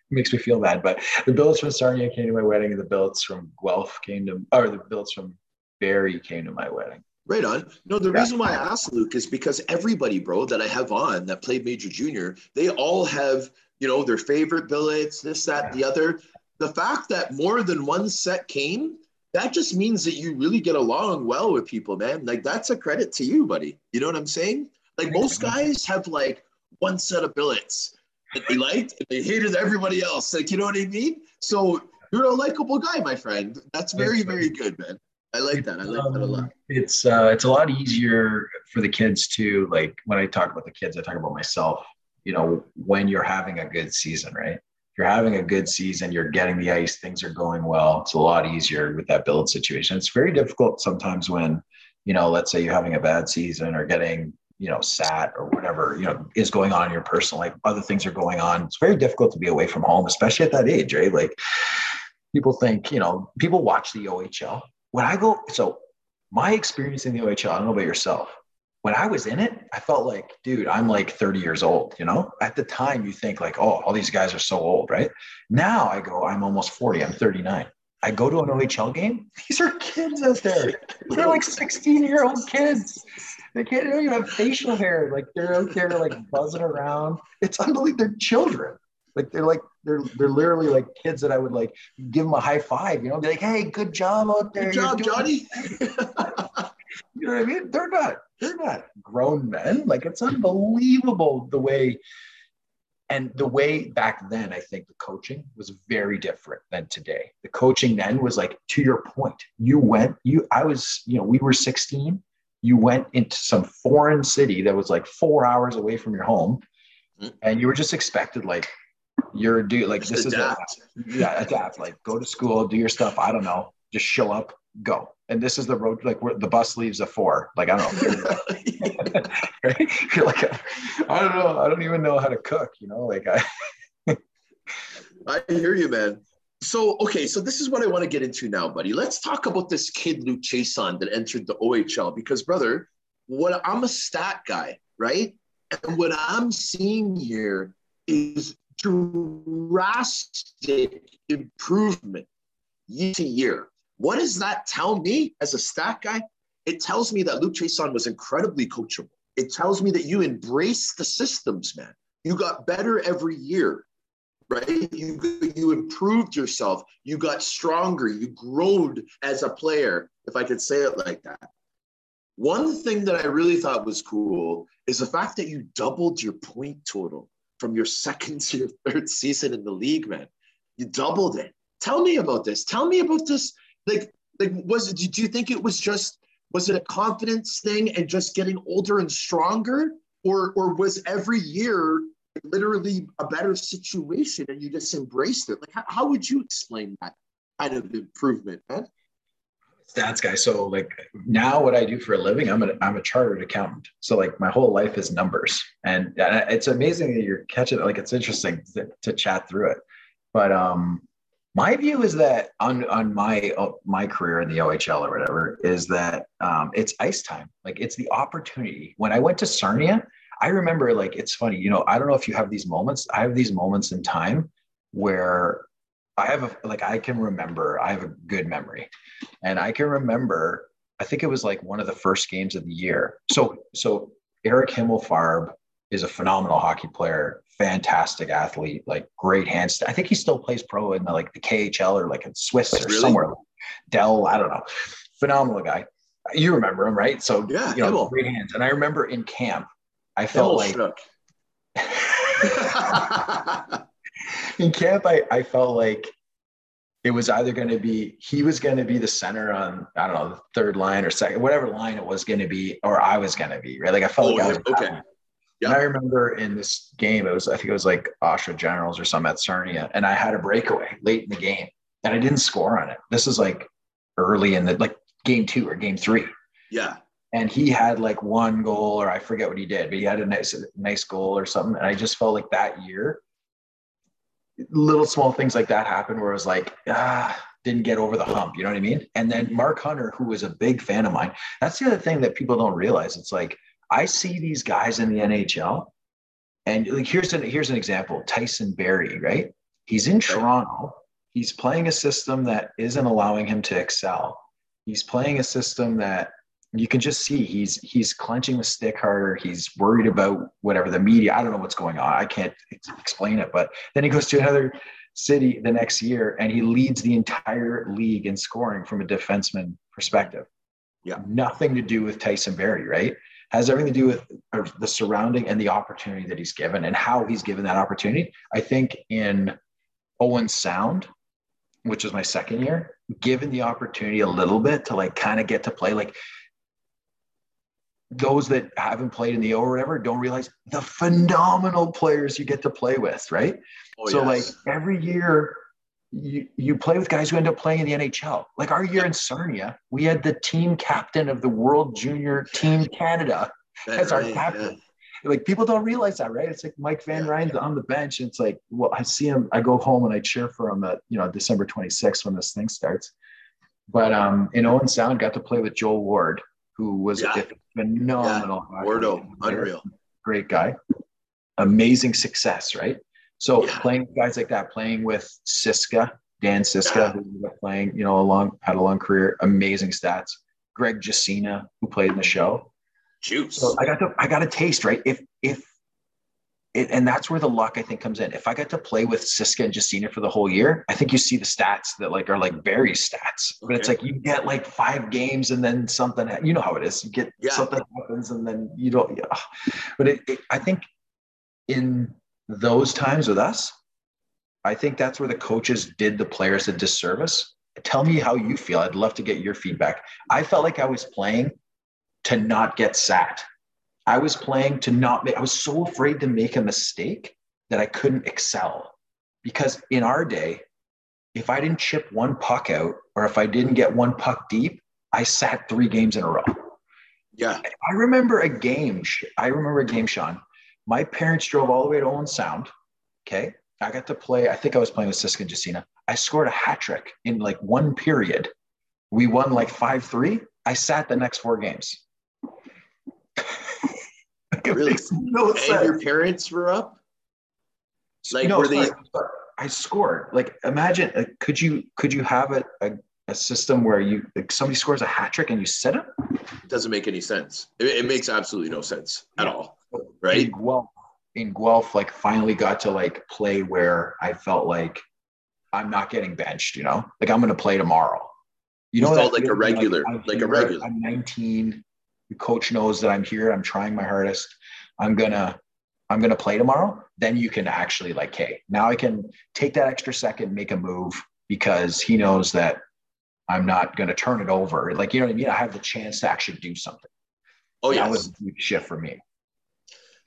makes me feel bad. But the billets from Sarnia came to my wedding, and the billets from Guelph came to, or the billets from Barrie came to my wedding. Right on. No, the yeah. reason why I asked Luc is because everybody, bro, that I have on that played Major Junior, they all have you know their favorite billets, this, that, yeah. the other. The fact that more than one set came that just means that you really get along well with people, man. Like that's a credit to you, buddy. You know what I'm saying? Like most guys have like one set of billets that they liked and they hated everybody else. Like, you know what I mean? So you're a likable guy, my friend. That's very, very good, man. I like that. I like um, that a lot. Um, it's uh, it's a lot easier for the kids to like when I talk about the kids, I talk about myself. You know, when you're having a good season, right? If you're having a good season, you're getting the ice, things are going well. It's a lot easier with that build situation. It's very difficult sometimes when, you know, let's say you're having a bad season or getting you know sat or whatever you know is going on in your personal life other things are going on it's very difficult to be away from home especially at that age right like people think you know people watch the ohl when i go so my experience in the ohl i don't know about yourself when i was in it i felt like dude i'm like 30 years old you know at the time you think like oh all these guys are so old right now i go i'm almost 40 i'm 39 I go to an OHL game. These are kids out there. They're like 16 year old kids. They can't don't even have facial hair. Like they're out there like buzzing around. It's unbelievable. They're children. Like they're like they're they're literally like kids that I would like give them a high five. You know, be like, "Hey, good job out there. Good job, Johnny." you know what I mean? They're not they're not grown men. Like it's unbelievable the way and the way back then i think the coaching was very different than today the coaching then was like to your point you went you i was you know we were 16 you went into some foreign city that was like four hours away from your home mm-hmm. and you were just expected like you're a dude like just this adapt. is a, yeah adapt like go to school do your stuff i don't know just show up go and this is the road like where the bus leaves at four like i don't know right? you're like i don't know i don't even know how to cook you know like i i hear you man so okay, so this is what I want to get into now, buddy. Let's talk about this kid Luc Chiasson that entered the OHL because, brother, what I'm a stat guy, right? And what I'm seeing here is drastic improvement year to year. What does that tell me as a stat guy? It tells me that Luc Chiasson was incredibly coachable. It tells me that you embrace the systems, man. You got better every year right? You you improved yourself. You got stronger. You growed as a player, if I could say it like that. One thing that I really thought was cool is the fact that you doubled your point total from your second to your third season in the league, man. You doubled it. Tell me about this. Tell me about this. Like, like was it? Do you think it was just was it a confidence thing and just getting older and stronger, or or was every year literally a better situation and you just embraced it. Like, how, how would you explain that kind of improvement, man? Stats guy. So like now what I do for a living, I'm a, I'm a chartered accountant. So like my whole life is numbers and it's amazing that you're catching. Like it's interesting to, to chat through it. But um, my view is that on on my uh, my career in the OHL or whatever is that um, it's ice time. Like it's the opportunity. When I went to Sarnia, I remember like it's funny, you know, I don't know if you have these moments. I have these moments in time where I have a like I can remember, I have a good memory. And I can remember, I think it was like one of the first games of the year. So so Eric Himmelfarb is a phenomenal hockey player, fantastic athlete, like great hands. I think he still plays pro in the, like the KHL or like in Swiss or really? somewhere. Dell, I don't know. Phenomenal guy. You remember him, right? So yeah, you know, great hands. And I remember in camp, I felt like in camp, I, I felt like it was either going to be he was going to be the center on I don't know the third line or second whatever line it was going to be or I was going to be right like I felt oh, like I was okay. Yeah. And I remember in this game it was I think it was like Oshawa Generals or some at Sarnia and I had a breakaway late in the game and I didn't score on it. This is like early in the like game two or game three. Yeah and he had like one goal or I forget what he did, but he had a nice nice goal or something. And I just felt like that year, little small things like that happened where I was like, ah, didn't get over the hump. You know what I mean? And then Mark Hunter, who was a big fan of mine, that's the other thing that people don't realize. It's like I see these guys in the NHL, and like here's an here's an example: Tyson Barrie, right? He's in Toronto. He's playing a system that isn't allowing him to excel. He's playing a system that you can just see he's he's clenching the stick harder. He's worried about whatever the media. I don't know what's going on. I can't explain it. But then he goes to another City the next year, and he leads the entire league in scoring from a defenseman perspective. Yeah. Nothing to do with Tyson Barrie, right? Has everything to do with the surrounding and the opportunity that he's given and how he's given that opportunity. I think in Owen Sound, which was my second year, given the opportunity a little bit to like kind of get to play, like those that haven't played in the O or whatever don't realize the phenomenal players you get to play with, right? Oh, so yes. like every year you, you play with guys who end up playing in the NHL. Like our year in Sarnia, we had the team captain of the World Junior Team Canada as our captain. Yeah. Like people don't realize that, right? It's like Mike Van yeah. Ryn's on the bench. And it's like, well, I see him, I go home and I cheer for him at, you know, December 26th when this thing starts. But um in Owen Sound, got to play with Joel Ward, who was yeah. a phenomenal. Yeah. Wardo, unreal. Great guy. Amazing success, right? So yeah. playing guys like that, playing with Siska, Dan Siska, yeah. who ended up playing, you know, a long had a long career, amazing stats. Greg Jacina, who played in the show. Juice. So I got to I got a taste, right? If if it, and that's where the luck I think comes in. If I got to play with Siska and Jacina for the whole year, I think you see the stats that like are like very stats. But it's like you get like five games and then something. You know how it is. You get yeah. something happens and then you don't. Yeah. But it, it, I think in those times with us, I think that's where the coaches did the players a disservice. Tell me how you feel. I'd love to get your feedback. I felt like I was playing to not get sat. I was playing to not make, I was so afraid to make a mistake that I couldn't excel. Because in our day, if I didn't chip one puck out or if I didn't get one puck deep, I sat three games in a row. Yeah. I remember a game. I remember a game, Sean, my parents drove all the way to Owen Sound. Okay. I got to play, I think I was playing with Siska and Jacina. I scored a hat trick in like one period. We won like 5 3. I sat the next four games. really? No and sense. your parents were up? Like, no, were they? I scored. Like, imagine, uh, could you could you have a, a, a, system where you like somebody scores a hat trick and you sit him? It doesn't make any sense. It, it makes absolutely no sense at all right? In Guelph, in Guelph, like finally got to like play where I felt like I'm not getting benched, you know, like I'm going to play tomorrow. You, know, felt like a regular, like, like a regular. I'm 19. The coach knows that I'm here. I'm trying my hardest. I'm gonna, I'm gonna play tomorrow. Then you can actually like, hey, now I can take that extra second, make a move because he knows that I'm not gonna turn it over. Like, you know what I mean? I have the chance to actually do something. Oh yeah, that was a huge shift for me.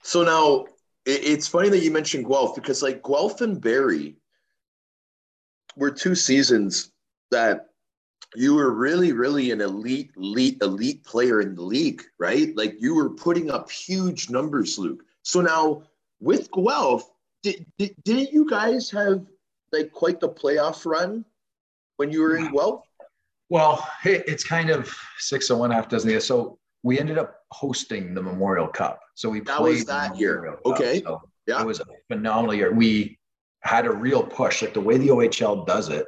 So now it's funny that you mentioned Guelph because like Guelph and Barrie were two seasons that you were really, really an elite, elite, elite player in the league, right? Like you were putting up huge numbers, Luc. So now with Guelph, did, did, didn't you guys have like quite the playoff run when you were in Guelph? Well, it's kind of six and one half dozen the other. So we ended up hosting the Memorial Cup. So we that played was that year. Cup. Okay. So yeah. It was a phenomenal year. We had a real push. Like the way the OHL does it,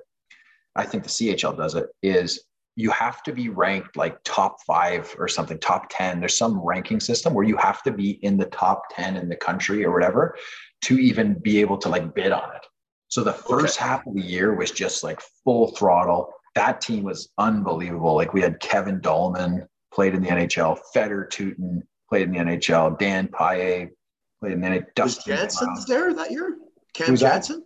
I think the CHL does it, is you have to be ranked like top five or something, top 10. There's some ranking system where you have to be in the top 10 in the country or whatever to even be able to like bid on it. So the first okay. half of the year was just like full throttle. That team was unbelievable. Like we had Kevin Dallman, played in the NHL. Fedor Tyutin played in the NHL. Dan Paille played in the NHL. Was Janssen's there that year? Cam Janssen?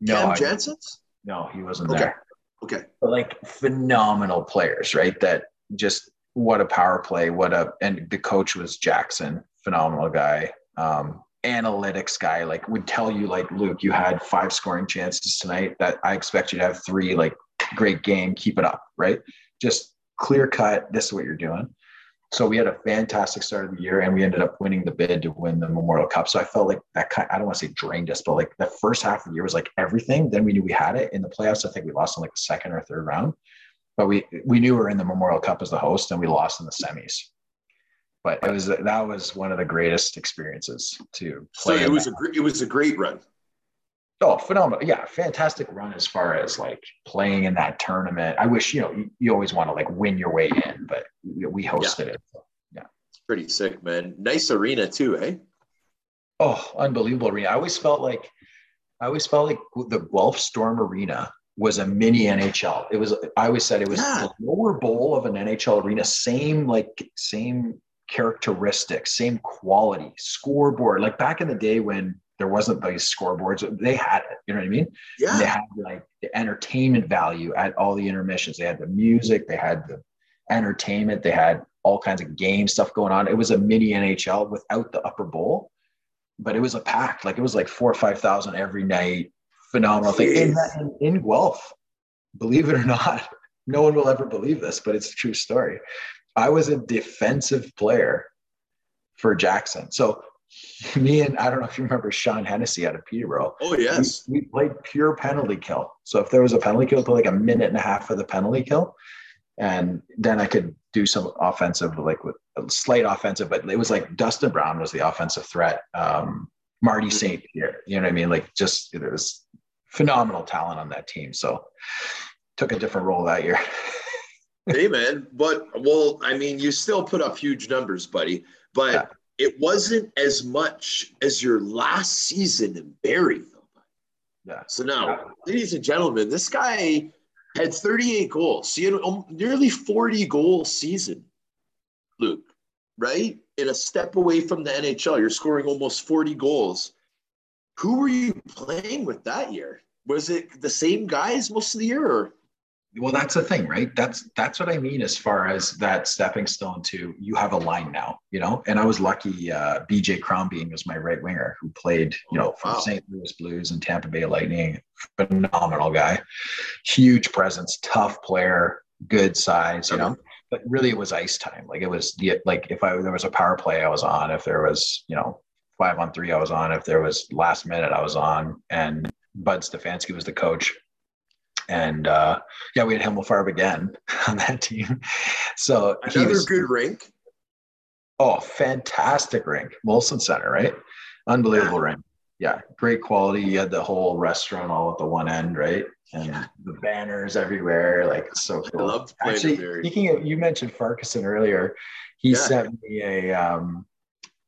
No, Cam Janssen's? No, he wasn't okay. there. Okay. But like phenomenal players, right? That just what a power play. What a and the coach was Jackson, phenomenal guy. Um, analytics guy, like would tell you like Luc, you had five scoring chances tonight. That I expect you to have three. Like great game, keep it up, right? Just clear cut, this is what you're doing. So we had a fantastic start of the year and we ended up winning the bid to win the Memorial Cup. So I felt like that kind I don't want to say drained us, but like the first half of the year was like everything. Then we knew we had it in the playoffs. I think we lost in like the second or third round, but we we knew we were in the Memorial Cup as the host and we lost in the semis. But it was that was one of the greatest experiences to play. So it was a it was a great run. Oh, phenomenal. Yeah, fantastic run as far as like playing in that tournament. I wish, you know, you, you always want to like win your way in, but we hosted yeah. it. Yeah. It's pretty sick, man. Nice arena too, eh? Oh, unbelievable arena. I always felt like I always felt like the Guelph Storm Arena was a mini NHL. It was. I always said it was yeah. the lower bowl of an NHL arena. Same like same characteristics, same quality, scoreboard. Like back in the day when there wasn't these scoreboards, they had it. You know what I mean? Yeah. And they had like the entertainment value at all the intermissions. They had the music. They had the entertainment. They had all kinds of game stuff going on. It was a mini NHL without the upper bowl, but it was a pack. Like it was like four or five thousand every night. Phenomenal thing in, in, in Guelph. Believe it or not, no one will ever believe this, but it's a true story. I was a defensive player for Jackson. So me and I don't know if you remember Sean Hennessy out of Peterborough. Oh yes, we, we, played pure penalty kill. So if there was a penalty kill, for like a minute and a half of the penalty kill, and then I could do some offensive, like with a slight offensive. But it was like Dustin Brown was the offensive threat. Um, Marty mm-hmm. St. Pierre, you know what I mean? Like just there was phenomenal talent on that team. So took a different role that year. hey man, but well, I mean, you still put up huge numbers, buddy. But yeah. It wasn't as much as your last season in Barrie. Yeah. So now, yeah. ladies and gentlemen, this guy had 38 goals. So you know, um, nearly 40 goal season, Luc, right? In a step away from the NHL, you're scoring almost 40 goals. Who were you playing with that year? Was it the same guys most of the year? Or? Well that's the thing right? That's that's what i mean as far as that stepping stone to you have a line now you know? And i was lucky uh, bj crombeen was my right winger who played you know for wow. st louis blues and tampa bay lightning. Phenomenal guy. Huge presence tough player good size you know? But really it was ice time. Like it was the like if i there was a power play i was on. If there was you know five on three i was on. If there was last minute i was on. And bud stefanski was the coach and uh, yeah, we had Himmelfarb again on that team. So another was, good rink. Oh, fantastic rink, Molson Center, right? Unbelievable yeah. rink. Yeah, great quality. You had the whole restaurant all at the one end, right? And yeah. the banners everywhere. Like it's so cool. I love Actually, speaking of, you mentioned Farquharson earlier. He yeah. sent me a um,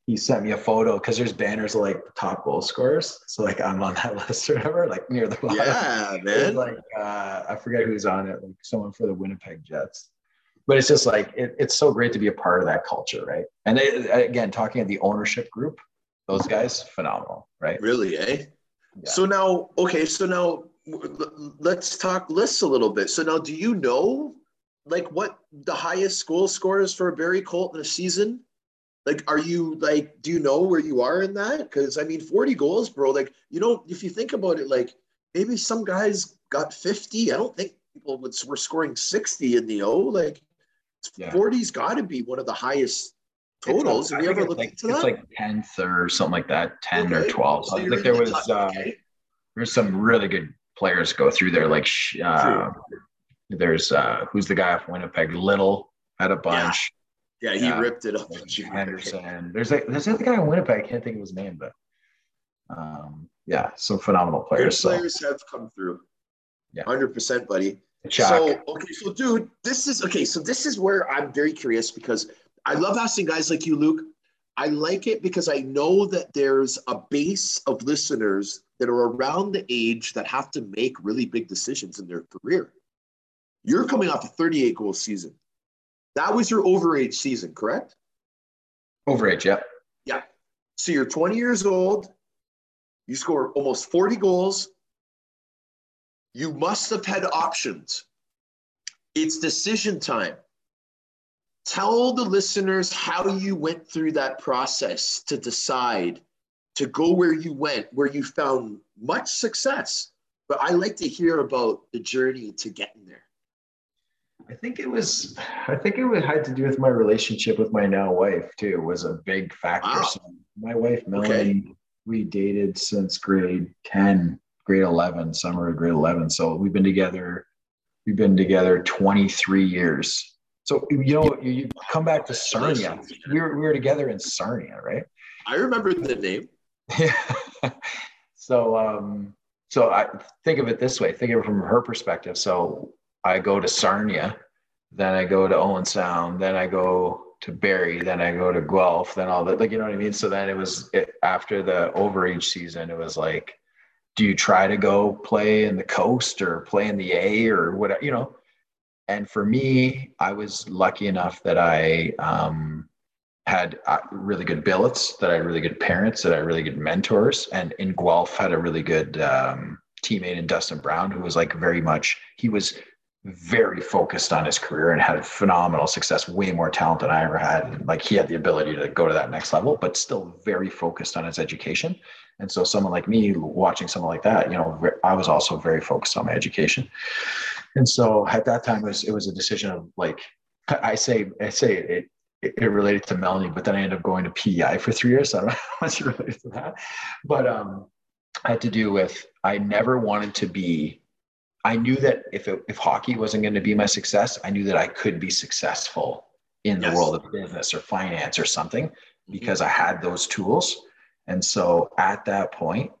he sent me a photo because there's banners of like top goal scorers. So like I'm on that list or whatever, like near the bottom. Yeah, man. Like uh, I forget who's on it, like someone for the Winnipeg Jets. But it's just like it, it's so great to be a part of that culture, right? And they, again, talking at the ownership group, those guys, phenomenal, right? Really, eh? Yeah. So now, okay, so now let's talk lists a little bit. So now, do you know like what the highest goal scorers for Barrie Colt in a season? Like, are you like, do you know where you are in that? Because I mean, 40 goals, bro. Like, you know, if you think about it, like maybe some guys got 50. I don't think people would, were scoring 60 in the O. Like, yeah. 40's got to be one of the highest totals. Have you ever looked like, into that? It's like 10th or something like that, 10 okay. or 12. So like there was, uh, okay. there's some really good players go through there. Like, uh, there's, uh, who's the guy from Winnipeg? Little had a bunch. Yeah. Yeah, he yeah. ripped it up. Henderson. There's like there's the guy in Winnipeg. I can't think of his name, but um, yeah, some phenomenal players. Players have come through. Yeah, hundred percent, buddy. So okay, so dude, this is okay. So this is where I'm very curious because I love asking guys like you, Luc. I like it because I know that there's a base of listeners that are around the age that have to make really big decisions in their career. You're coming off a 38 goal season. That was your overage season, correct? Overage, yeah. Yeah. So you're 20 years old. You score almost 40 goals. You must have had options. It's decision time. Tell the listeners how you went through that process to decide to go where you went, where you found much success. But I like to hear about the journey to getting there. I think it was. I think it had to do with my relationship with my now wife too. Was a big factor. Wow. So my wife Melanie, okay. we dated since grade ten, grade eleven, summer of grade eleven. So we've been together. We've been together twenty three years. So you know, you, you come back to Sarnia. We were we were together in Sarnia, right? I remember the name. Yeah. so um, so I think of it this way. Think of it from her perspective. So I go to Sarnia, then I go to Owen Sound, then I go to Barrie, then I go to Guelph, then all that, like, you know what I mean? So then it was it, after the overage season, it was like, do you try to go play in the coast or play in the A or whatever, you know? And for me, I was lucky enough that I um, had uh, really good billets, that I had really good parents, that I had really good mentors. And in Guelph, had a really good um, teammate in Dustin Brown, who was like very much, he was very focused on his career and had phenomenal success, way more talent than I ever had. And like he had the ability to go to that next level, but still very focused on his education. And so someone like me watching someone like that, you know, I was also very focused on my education. And so at that time it was, it was a decision of like, I say, I say it, it, related to Melanie, but then I ended up going to PEI for three years. So I don't know how much related to that, but um, I had to do with, I never wanted to be I knew that if it, if hockey wasn't going to be my success, I knew that I could be successful in yes. the world of business or finance or something mm-hmm. because I had those tools. And so at that point,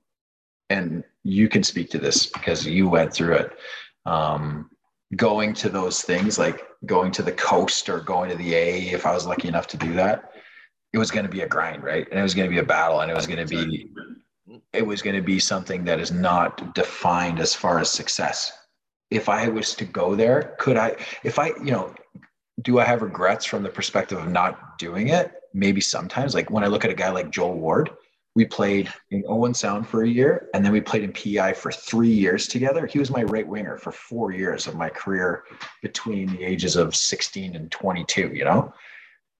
and you can speak to this because you went through it. Um, going to those things like going to the coast or going to the A, if I was lucky enough to do that, it was going to be a grind, right? And it was going to be a battle, and it was going to be it was going to be something that is not defined as far as success. If I was to go there, could I, if I, you know, do I have regrets from the perspective of not doing it? Maybe sometimes. Like when I look at a guy like Joel Ward, we played in Owen Sound for a year, and then we played in PEI for three years together. He was my right winger for four years of my career between the ages of 16 and 22, you know?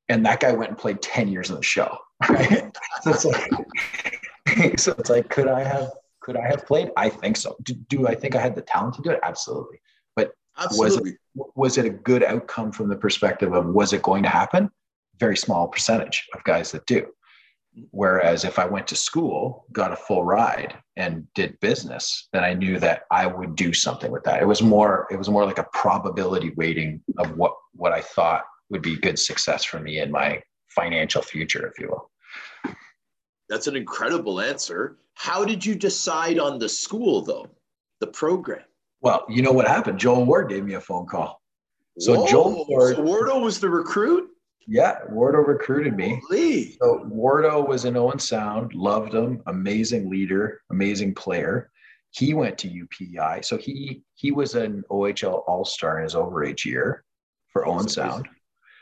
And that guy went and played 10 years in the show. Right? so it's like, so it's like, could I have could I have played? I think so. Do, do I think I had the talent to do it? Absolutely. But Absolutely. was it was it a good outcome from the perspective of was it going to happen? Very small percentage of guys that do. Whereas if I went to school, got a full ride, and did business, then I knew that I would do something with that. It was more it was more like a probability weighting of what what I thought would be good success for me in my financial future, if you will. That's an incredible answer. How did you decide on the school though, the program? Well, you know what happened. Joel Ward gave me a phone call. So Whoa, Joel Ward, so Wardo was the recruit. Yeah, Wardo recruited me. Holy. So Wardo was in Owen Sound, loved him, amazing leader, amazing player. He went to UPEI, so he he was an OHL All Star in his overage year for Owen Sound,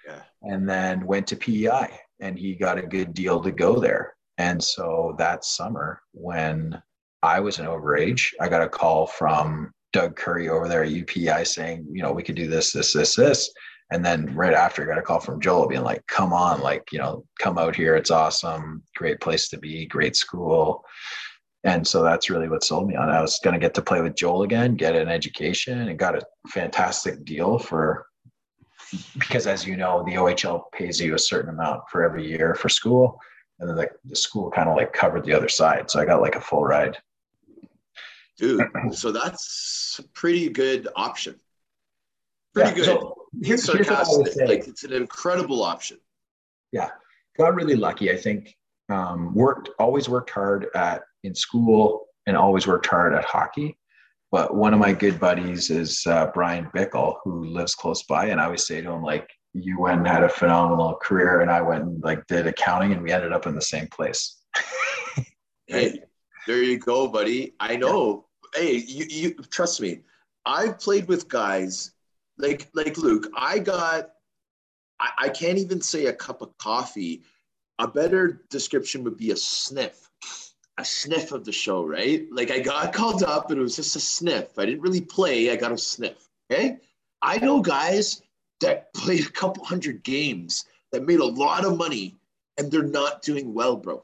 yeah. and then went to PEI, and he got a good deal to go there. And so that summer, when I was an overage, I got a call from Doug Curry over there at UPEI saying, you know, we could do this, this, this, this. And then right after, I got a call from Joel being like, come on, like, you know, come out here. It's awesome. Great place to be, great school. And so that's really what sold me on. I was going to get to play with Joel again, get an education, and got a fantastic deal for because, as you know, the OHL pays you a certain amount for every year for school and then like the school kind of like covered the other side so i got like a full ride. Dude so that's a pretty good option. Pretty yeah, good. so here's, here's like it's an incredible option. Yeah. Got really lucky i think. Um, worked always worked hard at in school and always worked hard at hockey. But one of my good buddies is uh, bryan bickell who lives close by and i always say to him like you went and had a phenomenal career and I went and like did accounting and we ended up in the same place. hey, there you go, buddy. I know. Yeah. Hey, you, you trust me. I've played with guys like like Luc. I got I, I can't even say a cup of coffee. A better description would be a sniff. A sniff of the show, right? Like I got called up and it was just a sniff. I didn't really play, I got a sniff. Okay. I know guys that played a couple hundred games that made a lot of money and they're not doing well, bro.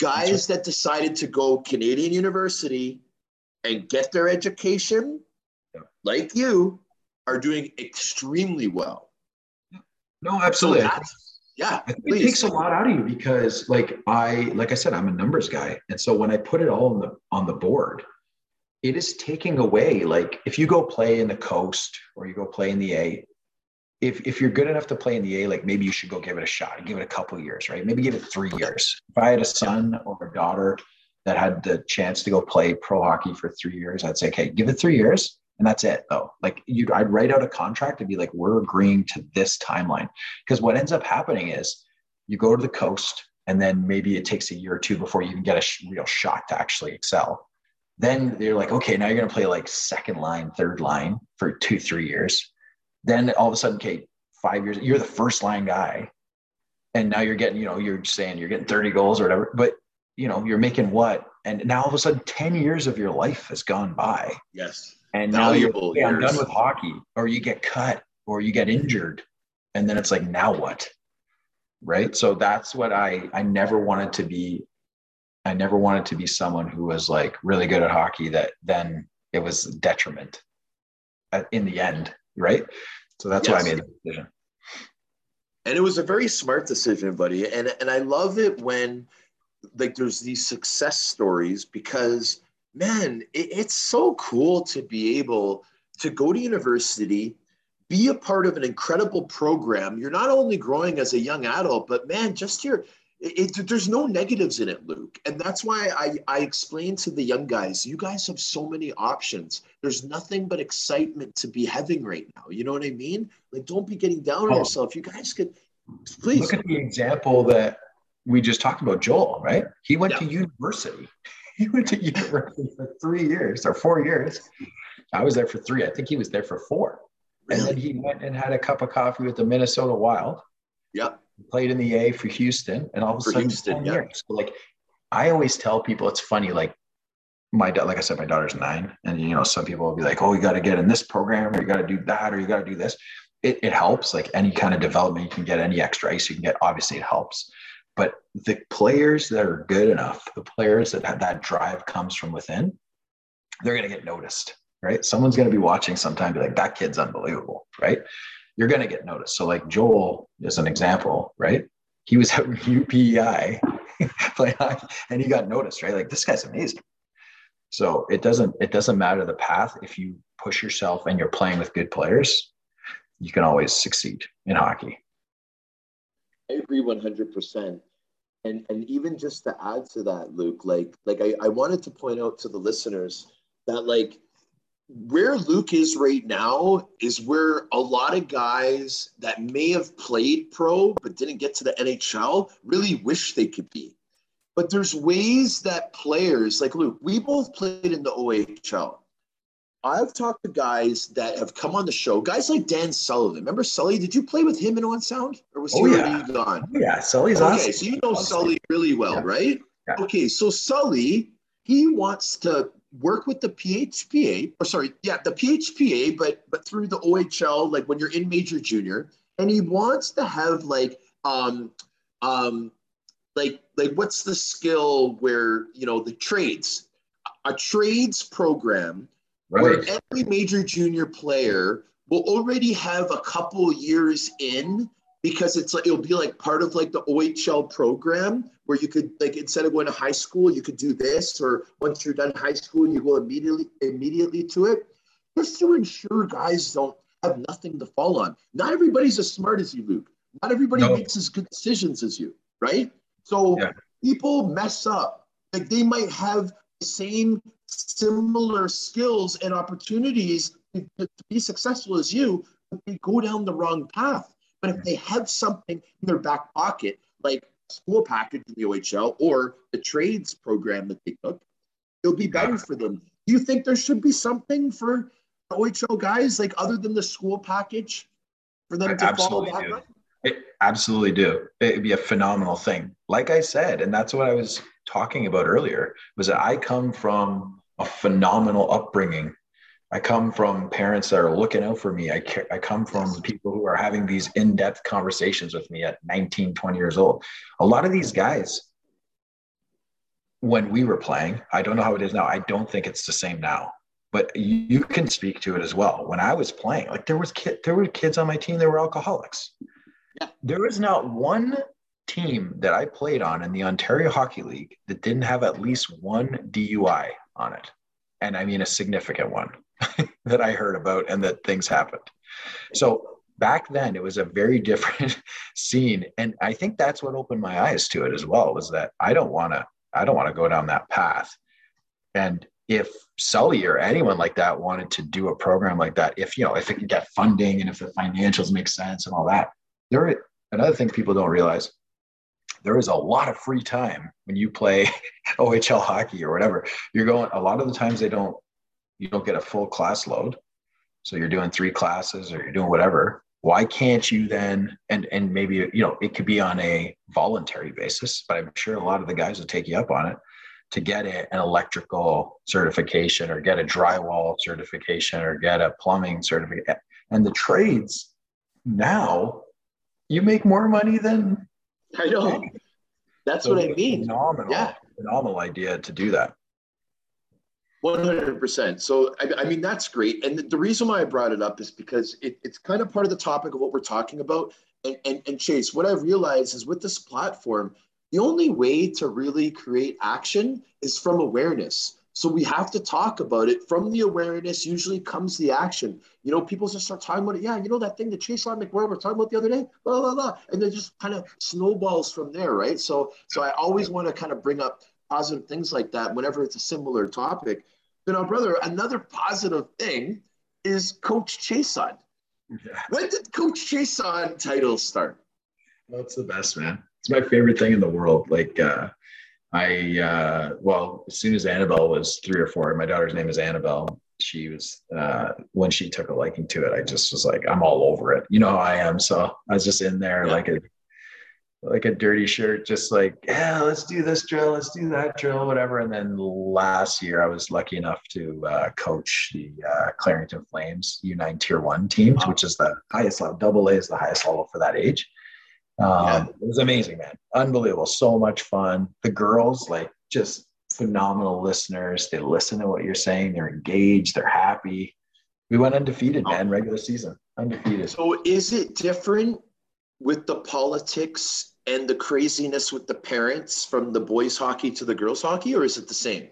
Guys right. that decided to go Canadian University and get their education, yeah. like you, are doing extremely well. No, absolutely. So yeah, I think it takes a lot out of you because, like I, like I said, I'm a numbers guy, and so when I put it all on the on the board, it is taking away. Like if you go play in the coast or you go play in the A, if if you're good enough to play in the A, like maybe you should go give it a shot and give it a couple years, right? Maybe give it three years. If I had a son or a daughter that had the chance to go play pro hockey for three years, I'd say, okay, give it three years. And that's it though. Like you I'd write out a contract and be like, we're agreeing to this timeline. Because what ends up happening is you go to the coast and then maybe it takes a year or two before you even get a real shot to actually excel. Then they're like, okay, now you're going to play like second line, third line for two, three years. Then all of a sudden, Kate, five years, you're the first line guy. And now you're getting, you know, you're saying you're getting 30 goals or whatever, but you know, you're making what? And now all of a sudden 10 years of your life has gone by. Yes. And now you're, yeah, I'm done with hockey, or you get cut, or you get injured. And then it's like, now what? Right. So that's what I, I never wanted to be. I never wanted to be someone who was like really good at hockey that then it was detriment uh, in the end. Right. So that's yes. why I made the decision. And it was a very smart decision, buddy. And and I love it when like there's these success stories because man, it, it's so cool to be able to go to university, be a part of an incredible program. You're not only growing as a young adult, but man, just your it, it, there's no negatives in it, Luc. And that's why I, I explain to the young guys, you guys have so many options. There's nothing but excitement to be having right now. You know what I mean? Like, don't be getting down on oh. yourself. You guys could please look at the example that we just talked about, Joel, right? He went yeah. to university. He went to university for three years or four years. I was there for three. I think he was there for four. Really? And then he went and had a cup of coffee with the Minnesota Wild. Yep played in the A for Houston, and all of a sudden, Houston, yeah. So like, I always tell people it's funny. Like, my like I said, my daughter's nine, and you know, some people will be like, "Oh, you got to get in this program, or you got to do that, or you got to do this." It, it helps. Like any kind of development, you can get any extra ice you can get. Obviously, it helps. But the players that are good enough, the players that have that drive comes from within, they're going to get noticed, right? Someone's going to be watching sometime, be like, "That kid's unbelievable," right? You're going to get noticed. So, like Joel is an example, right? He was at UPEI playing hockey and he got noticed, right? Like this guy's amazing. So it doesn't it doesn't matter the path. If you push yourself and you're playing with good players, you can always succeed in hockey. I agree 100%. And and even just to add to that, Luc, like like I, I wanted to point out to the listeners that like where Luc is right now is where a lot of guys that may have played pro but didn't get to the NHL really wish they could be. But there's ways that players like Luc, we both played in the OHL. I've talked to guys that have come on the show, guys like Dan Sullivan. Remember Sully? Did you play with him in Owen Sound, or was oh, he oh, already yeah. gone? Oh, yeah, Sully's okay, awesome. so you know Sully really well, yeah. right? Yeah. Okay, so Sully, he wants to work with the PHPA, or sorry, yeah, the PHPA, but but through the OHL, like when you're in major junior, and he wants to have like um um like like what's the skill where you know the trades, a trades program right. where every major junior player will already have a couple years in because it's like it'll be like part of like the OHL program where you could like instead of going to high school, you could do this, or once you're done high school, you go immediately immediately to it, just to ensure guys don't have nothing to fall on. Not everybody's as smart as you, Luc. Not everybody no. makes as good decisions as you, right? So yeah. people mess up. Like they might have the same similar skills and opportunities to, to be successful as you, but they go down the wrong path but if they have something in their back pocket, like school package in the OHL or the trades program that they took, it'll be better for them. Do you think there should be something for OHL guys, like other than the school package, for them I to follow that? Do. It, absolutely do. It'd be a phenomenal thing. Like I said, and that's what I was talking about earlier, was that I come from a phenomenal upbringing I come from parents that are looking out for me. I, I come from people who are having these in depth conversations with me at 19, 20 years old. A lot of these guys, when we were playing, I don't know how it is now. I don't think it's the same now, but you can speak to it as well. When I was playing, like there was kid, there were kids on my team that were alcoholics. Yeah. There is not one team that I played on in the Ontario Hockey League that didn't have at least one DUI on it. And I mean a significant one. that I heard about and that things happened. So back then it was a very different scene. And I think that's what opened my eyes to it as well, was that I don't want to, I don't want to go down that path. And if Sully or anyone like that wanted to do a program like that, if you know, if it can get funding and if the financials make sense and all that, there another thing people don't realize, there is a lot of free time when you play OHL hockey or whatever. You're going a lot of the times they don't you don't get a full class load. So you're doing three classes or you're doing whatever. Why can't you then and and maybe you know it could be on a voluntary basis, but I'm sure a lot of the guys will take you up on it to get a, an electrical certification or get a drywall certification or get a plumbing certificate. And the trades now you make more money than I know. That's so what I mean. Phenomenal, yeah. phenomenal idea to do that. 100%. So, I, I, mean, that's great. And the, reason why I brought it up is because it, it's kind of part of the topic of what we're talking about. And, and, and Chase, what I've realized is with this platform, the only way to really create action is from awareness. So we have to talk about it. From the awareness, usually comes the action. You know, people just start talking about it. Yeah, you know that thing that Chase Rod McWhirter were talking about the other day, blah blah blah, and then just kind of snowballs from there, right? So, so I always want to kind of bring up positive things like that whenever it's a similar topic. But now, brother, another positive thing is Coach Chiasson. Yeah. When did Coach Chiasson title start? That's the best, man. It's my favorite thing in the world. Like, uh, I uh, well, as soon as Annabelle was three or four, my daughter's name is Annabelle. She was uh, when she took a liking to it. I just was like, I'm all over it. You know how I am. So I was just in there yeah. like a like a dirty shirt, just like, yeah, let's do this drill, let's do that drill, whatever. And then last year, I was lucky enough to uh, coach the uh, Clarington Flames U9 Tier One teams, which is the highest level. Double A is the highest level for that age. Um, yeah. It was amazing, man. Unbelievable. So much fun. The girls, like, just phenomenal listeners. They listen to what you're saying. They're engaged. They're happy. We went undefeated, man, regular season. Undefeated. So is it different with the politics and the craziness with the parents from the boys hockey to the girls hockey, or is it the same?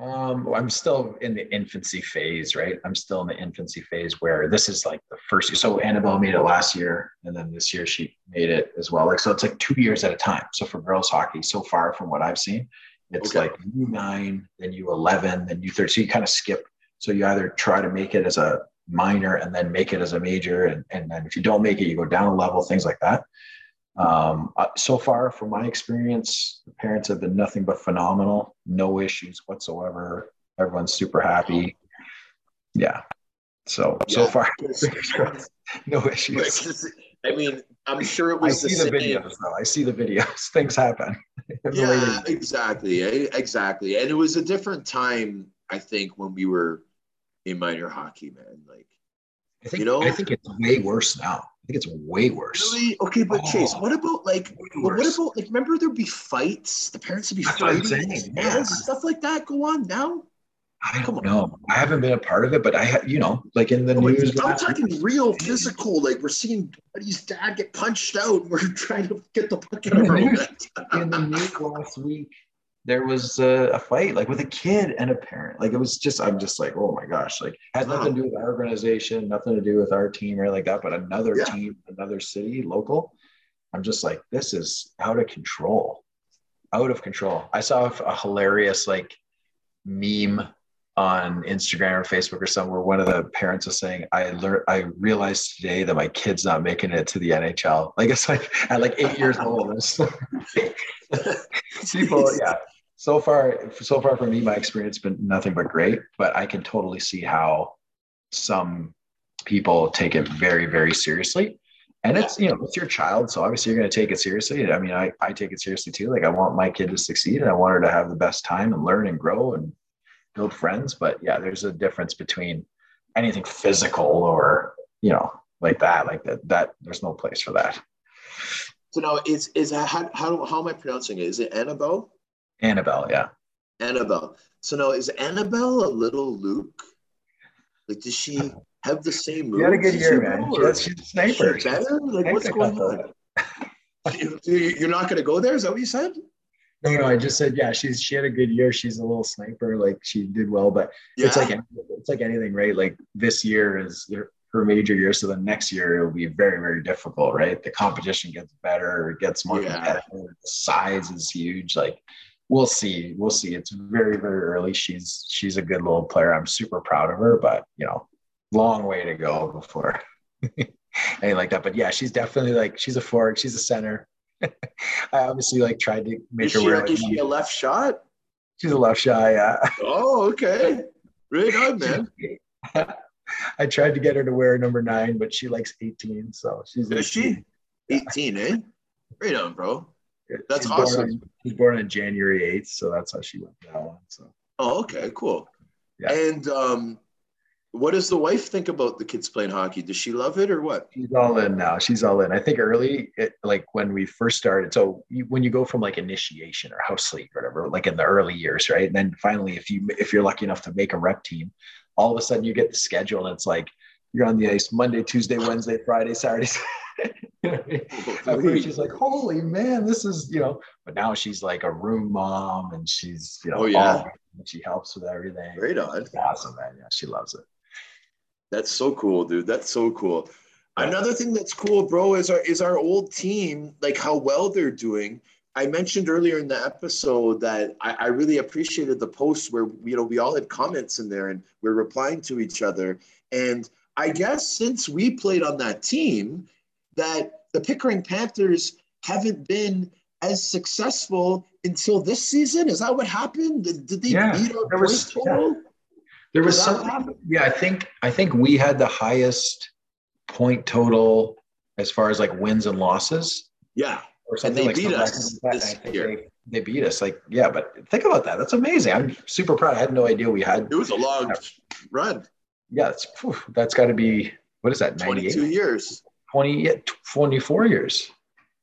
Um, I'm still in the infancy phase, right? I'm still in the infancy phase where this is like the first year. So Annabelle made it last year, and then this year she made it as well. Like so, it's like two years at a time. So for girls hockey, so far from what I've seen, it's okay. like U nine, then U eleven, then U thirteen. So you kind of skip. So you either try to make it as a minor and then make it as a major, and and then if you don't make it, you go down a level, things like that. Um, so far, from my experience, the parents have been nothing but phenomenal. No issues whatsoever. Everyone's super happy. Yeah. So yeah. so far, no issues. I mean, I'm sure it was. I see the, the videos though. I see the videos. Things happen. yeah, exactly, exactly. And it was a different time, I think, when we were in minor hockey, man. Like, I think, you know, I think it's way worse now. I think it's way worse. Really? Okay, but oh, Chase, what about like what about like remember there'd be fights? The parents would be That's fighting yeah. stuff like that go on now? I don't know. I haven't been a part of it, but I have, you know, like in the news. I'm talking real physical. Like we're seeing buddy's dad get punched out. We're trying to get the puck out of In the news last week, there was a, a, fight like with a kid and a parent. Like it was just, I'm just like, oh my gosh, like has nothing to do with our organization, nothing to do with our team or like that, but another yeah. team, another city, local. I'm just like, this is out of control, out of control. I saw a hilarious like meme on Instagram or Facebook or somewhere. One of the parents was saying, "I learned, I realized today that my kid's not making it to the NHL." Like it's like at like eight years old. People, yeah, so far so far for me my experience been nothing but great but i can totally see how some people take it very very seriously. And it's you know it's your child so obviously you're going to take it seriously. I mean I, I take it seriously too. Like i want my kid to succeed and i want her to have the best time and learn and grow and build friends. But yeah there's a difference between anything physical or you know like that like that that there's no place for that. So now is is how how, how am i pronouncing it? Is it annabelle Annabelle, yeah. Annabelle. So now is Annabelle a little Luc? Like, does she have the same moves? You had a good year, man. She's, she's a sniper. She better? Like, what's going on? You're not going to go there? Is that what you said? No, no. I just said, yeah. She's she had a good year. She's a little sniper. Like she did well, but yeah. it's like it's like anything, right? Like this year is her major year, so the next year it will be very, very difficult, right? The competition gets better, it gets more yeah. competitive. The size is huge. Like we'll see. We'll see. It's very, very early. She's she's a good little player. I'm super proud of her, but you know, long way to go before anything like that. But yeah, she's definitely like she's a forward, she's a center. I obviously like tried to make is her she, wear. like, is she a left shot? She's a left shot, yeah. Oh, okay. Right on, man. I tried to get her to wear number nine, but she likes 18, so she's. Is she 18, eh? Right on, bro. That's she's awesome. Born on, she's born on January 8th, so that's how she went that one. So. Oh, okay, cool. Yeah. And um, what does the wife think about the kids playing hockey? Does she love it or what? She's all in now. She's all in. I think early, it, like when we first started. So you, when you go from like initiation or house league or whatever, like in the early years, right? And then finally, if you if you're lucky enough to make a rep team, all of a sudden you get the schedule and it's like you're on the ice Monday, Tuesday, Wednesday, Friday, Saturday. you know At first she's like, "Holy man, this is you know." But now she's like a room mom and she's you know, Oh, yeah. all- she helps with everything. Great on. It's awesome, man. Yeah, she loves it. That's so cool, dude. That's so cool. Another thing that's cool, bro, is our is our old team, like how well they're doing. I mentioned earlier in the episode that I, I really appreciated the posts where you know we all had comments in there and we're replying to each other. And I guess since we played on that team, that the Pickering Panthers haven't been as successful until this season. Is that what happened? Did, did they Yeah, beat our point total? There was something. Yeah, I think I think we had the highest point total as far as like wins and losses, Yeah. or And something they like beat us like this year. They, they beat us. Like, yeah, but think about that. That's amazing. I'm super proud. I had no idea we had. It was a long run, Yeah, it's, phew, that's got to be what is that? 98, 22 years, 20, yeah, 24 years.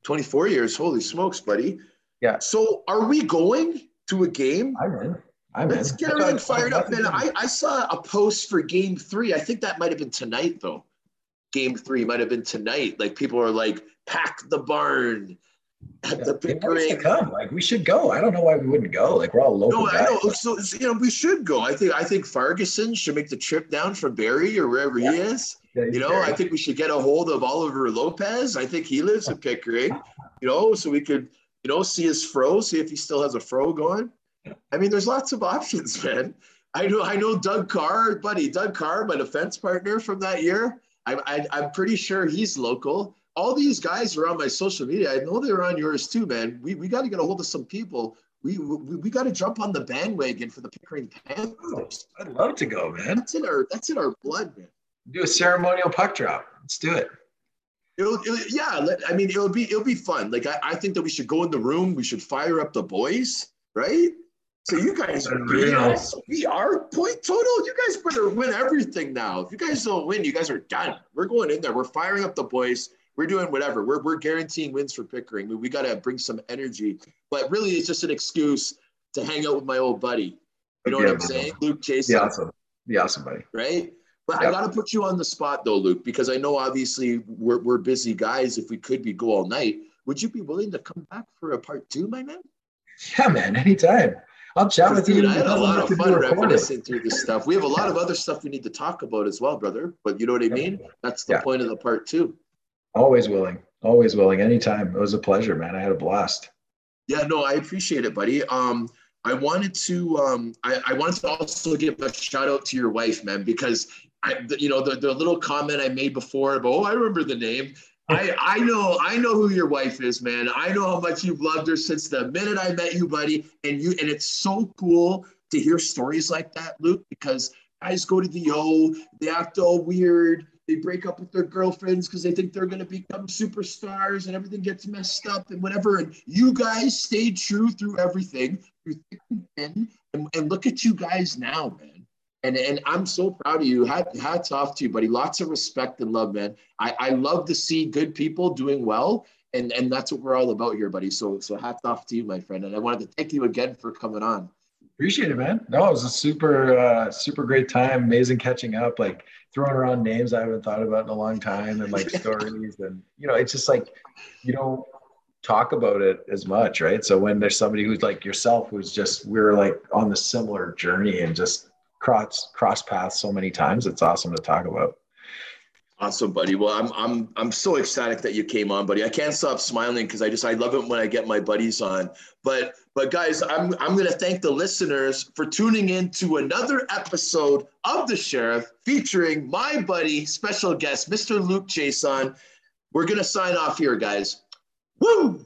24 years. Holy smokes, buddy. Yeah. So are we going to a game? I'm in. I'm. Let's get That's everything fired up, man. I, I saw a post for game three. I think that might have been tonight, though. Game three might have been tonight. Like people are like, pack the barn at Yeah, the it wants to Pickering. come. Like we should go. I don't know why we wouldn't go. Like we're all local No, I know. So, you know, we should go. I think I think Ferguson should make the trip down from Barrie or wherever he is. Yeah, You know, I think we should get a hold of Oliver Lopez. I think he lives in Pickering, you know, so we could, you know, see his fro, see if he still has a fro going. I mean, there's lots of options, man. I know, I know Doug Carr, buddy, Doug Carr, my defense partner from that year. I, I, I'm pretty sure he's local. All these guys are on my social media. I know they're on yours too, man. We, we got to get a hold of some people. We, we, we got to jump on the bandwagon for the Pickering Panthers. I'd love to go, man. That's in our, that's in our blood, man. Do a ceremonial puck drop. Let's do it. It'll, it'll, yeah, let- I mean, it'll be it'll be fun. Like I, I think that we should go in the room. We should fire up the boys, right? So you guys are. We are point total. You guys better win everything now. If you guys don't win, you guys are done. We're going in there. We're firing up the boys. We're doing whatever. We're, we're guaranteeing wins for Pickering. We, we got to bring some energy. But really, it's just an excuse to hang out with my old buddy. You know what I'm saying? Luc Chase Be awesome. Be awesome, buddy. right? But I got to put you on the spot though, Luc, because I know obviously we're, we're busy guys. If we could be go all night, would you be willing to come back for a part two, my man? Yeah, man. Anytime. I'll chat with you. I had a lot of fun reminiscing through this stuff. We have a lot of other stuff we need to talk about as well, brother. But you know what I mean? That's the Yeah. point of the part two. Always willing. Always willing. Anytime. It was a pleasure, man. I had a blast. Yeah, no, I appreciate it, buddy. Um, I wanted to, um, I, I wanted to also give a shout out to your wife, man, because I, you know, the, the little comment I made before about, oh, I remember the name. I, I know, I know who your wife is, man. I know how much you've loved her since the minute I met you, buddy. And you, and it's so cool to hear stories like that, Luc, because guys go to the O, they act all weird. They break up with their girlfriends because they think they're going to become superstars and everything gets messed up and whatever. And you guys stayed true through everything, through thick and thin. And, and look at you guys now, man. And, and I'm so proud of you. Hat, hats off to you, buddy. Lots of respect and love, man. I, I love to see good people doing well. And, and that's what we're all about here, buddy. So, so hats off to you, my friend. And I wanted to thank you again for coming on. Appreciate it, man. No, it was a super, uh, super great time. Amazing catching up, like throwing around names I haven't thought about in a long time and like stories. And, you know, it's just like, you don't talk about it as much, right? So when there's somebody who's like yourself, who's just, we're like on the similar journey and just cross, cross paths so many times, it's awesome to talk about. Awesome, buddy. Well, I'm I'm I'm so ecstatic that you came on, buddy. I can't stop smiling because I just I love it when I get my buddies on. But but guys, I'm I'm gonna thank the listeners for tuning in to another episode of the Sheriff featuring my buddy, special guest, Mr. Luc Chiasson. We're gonna sign off here, guys. Woo!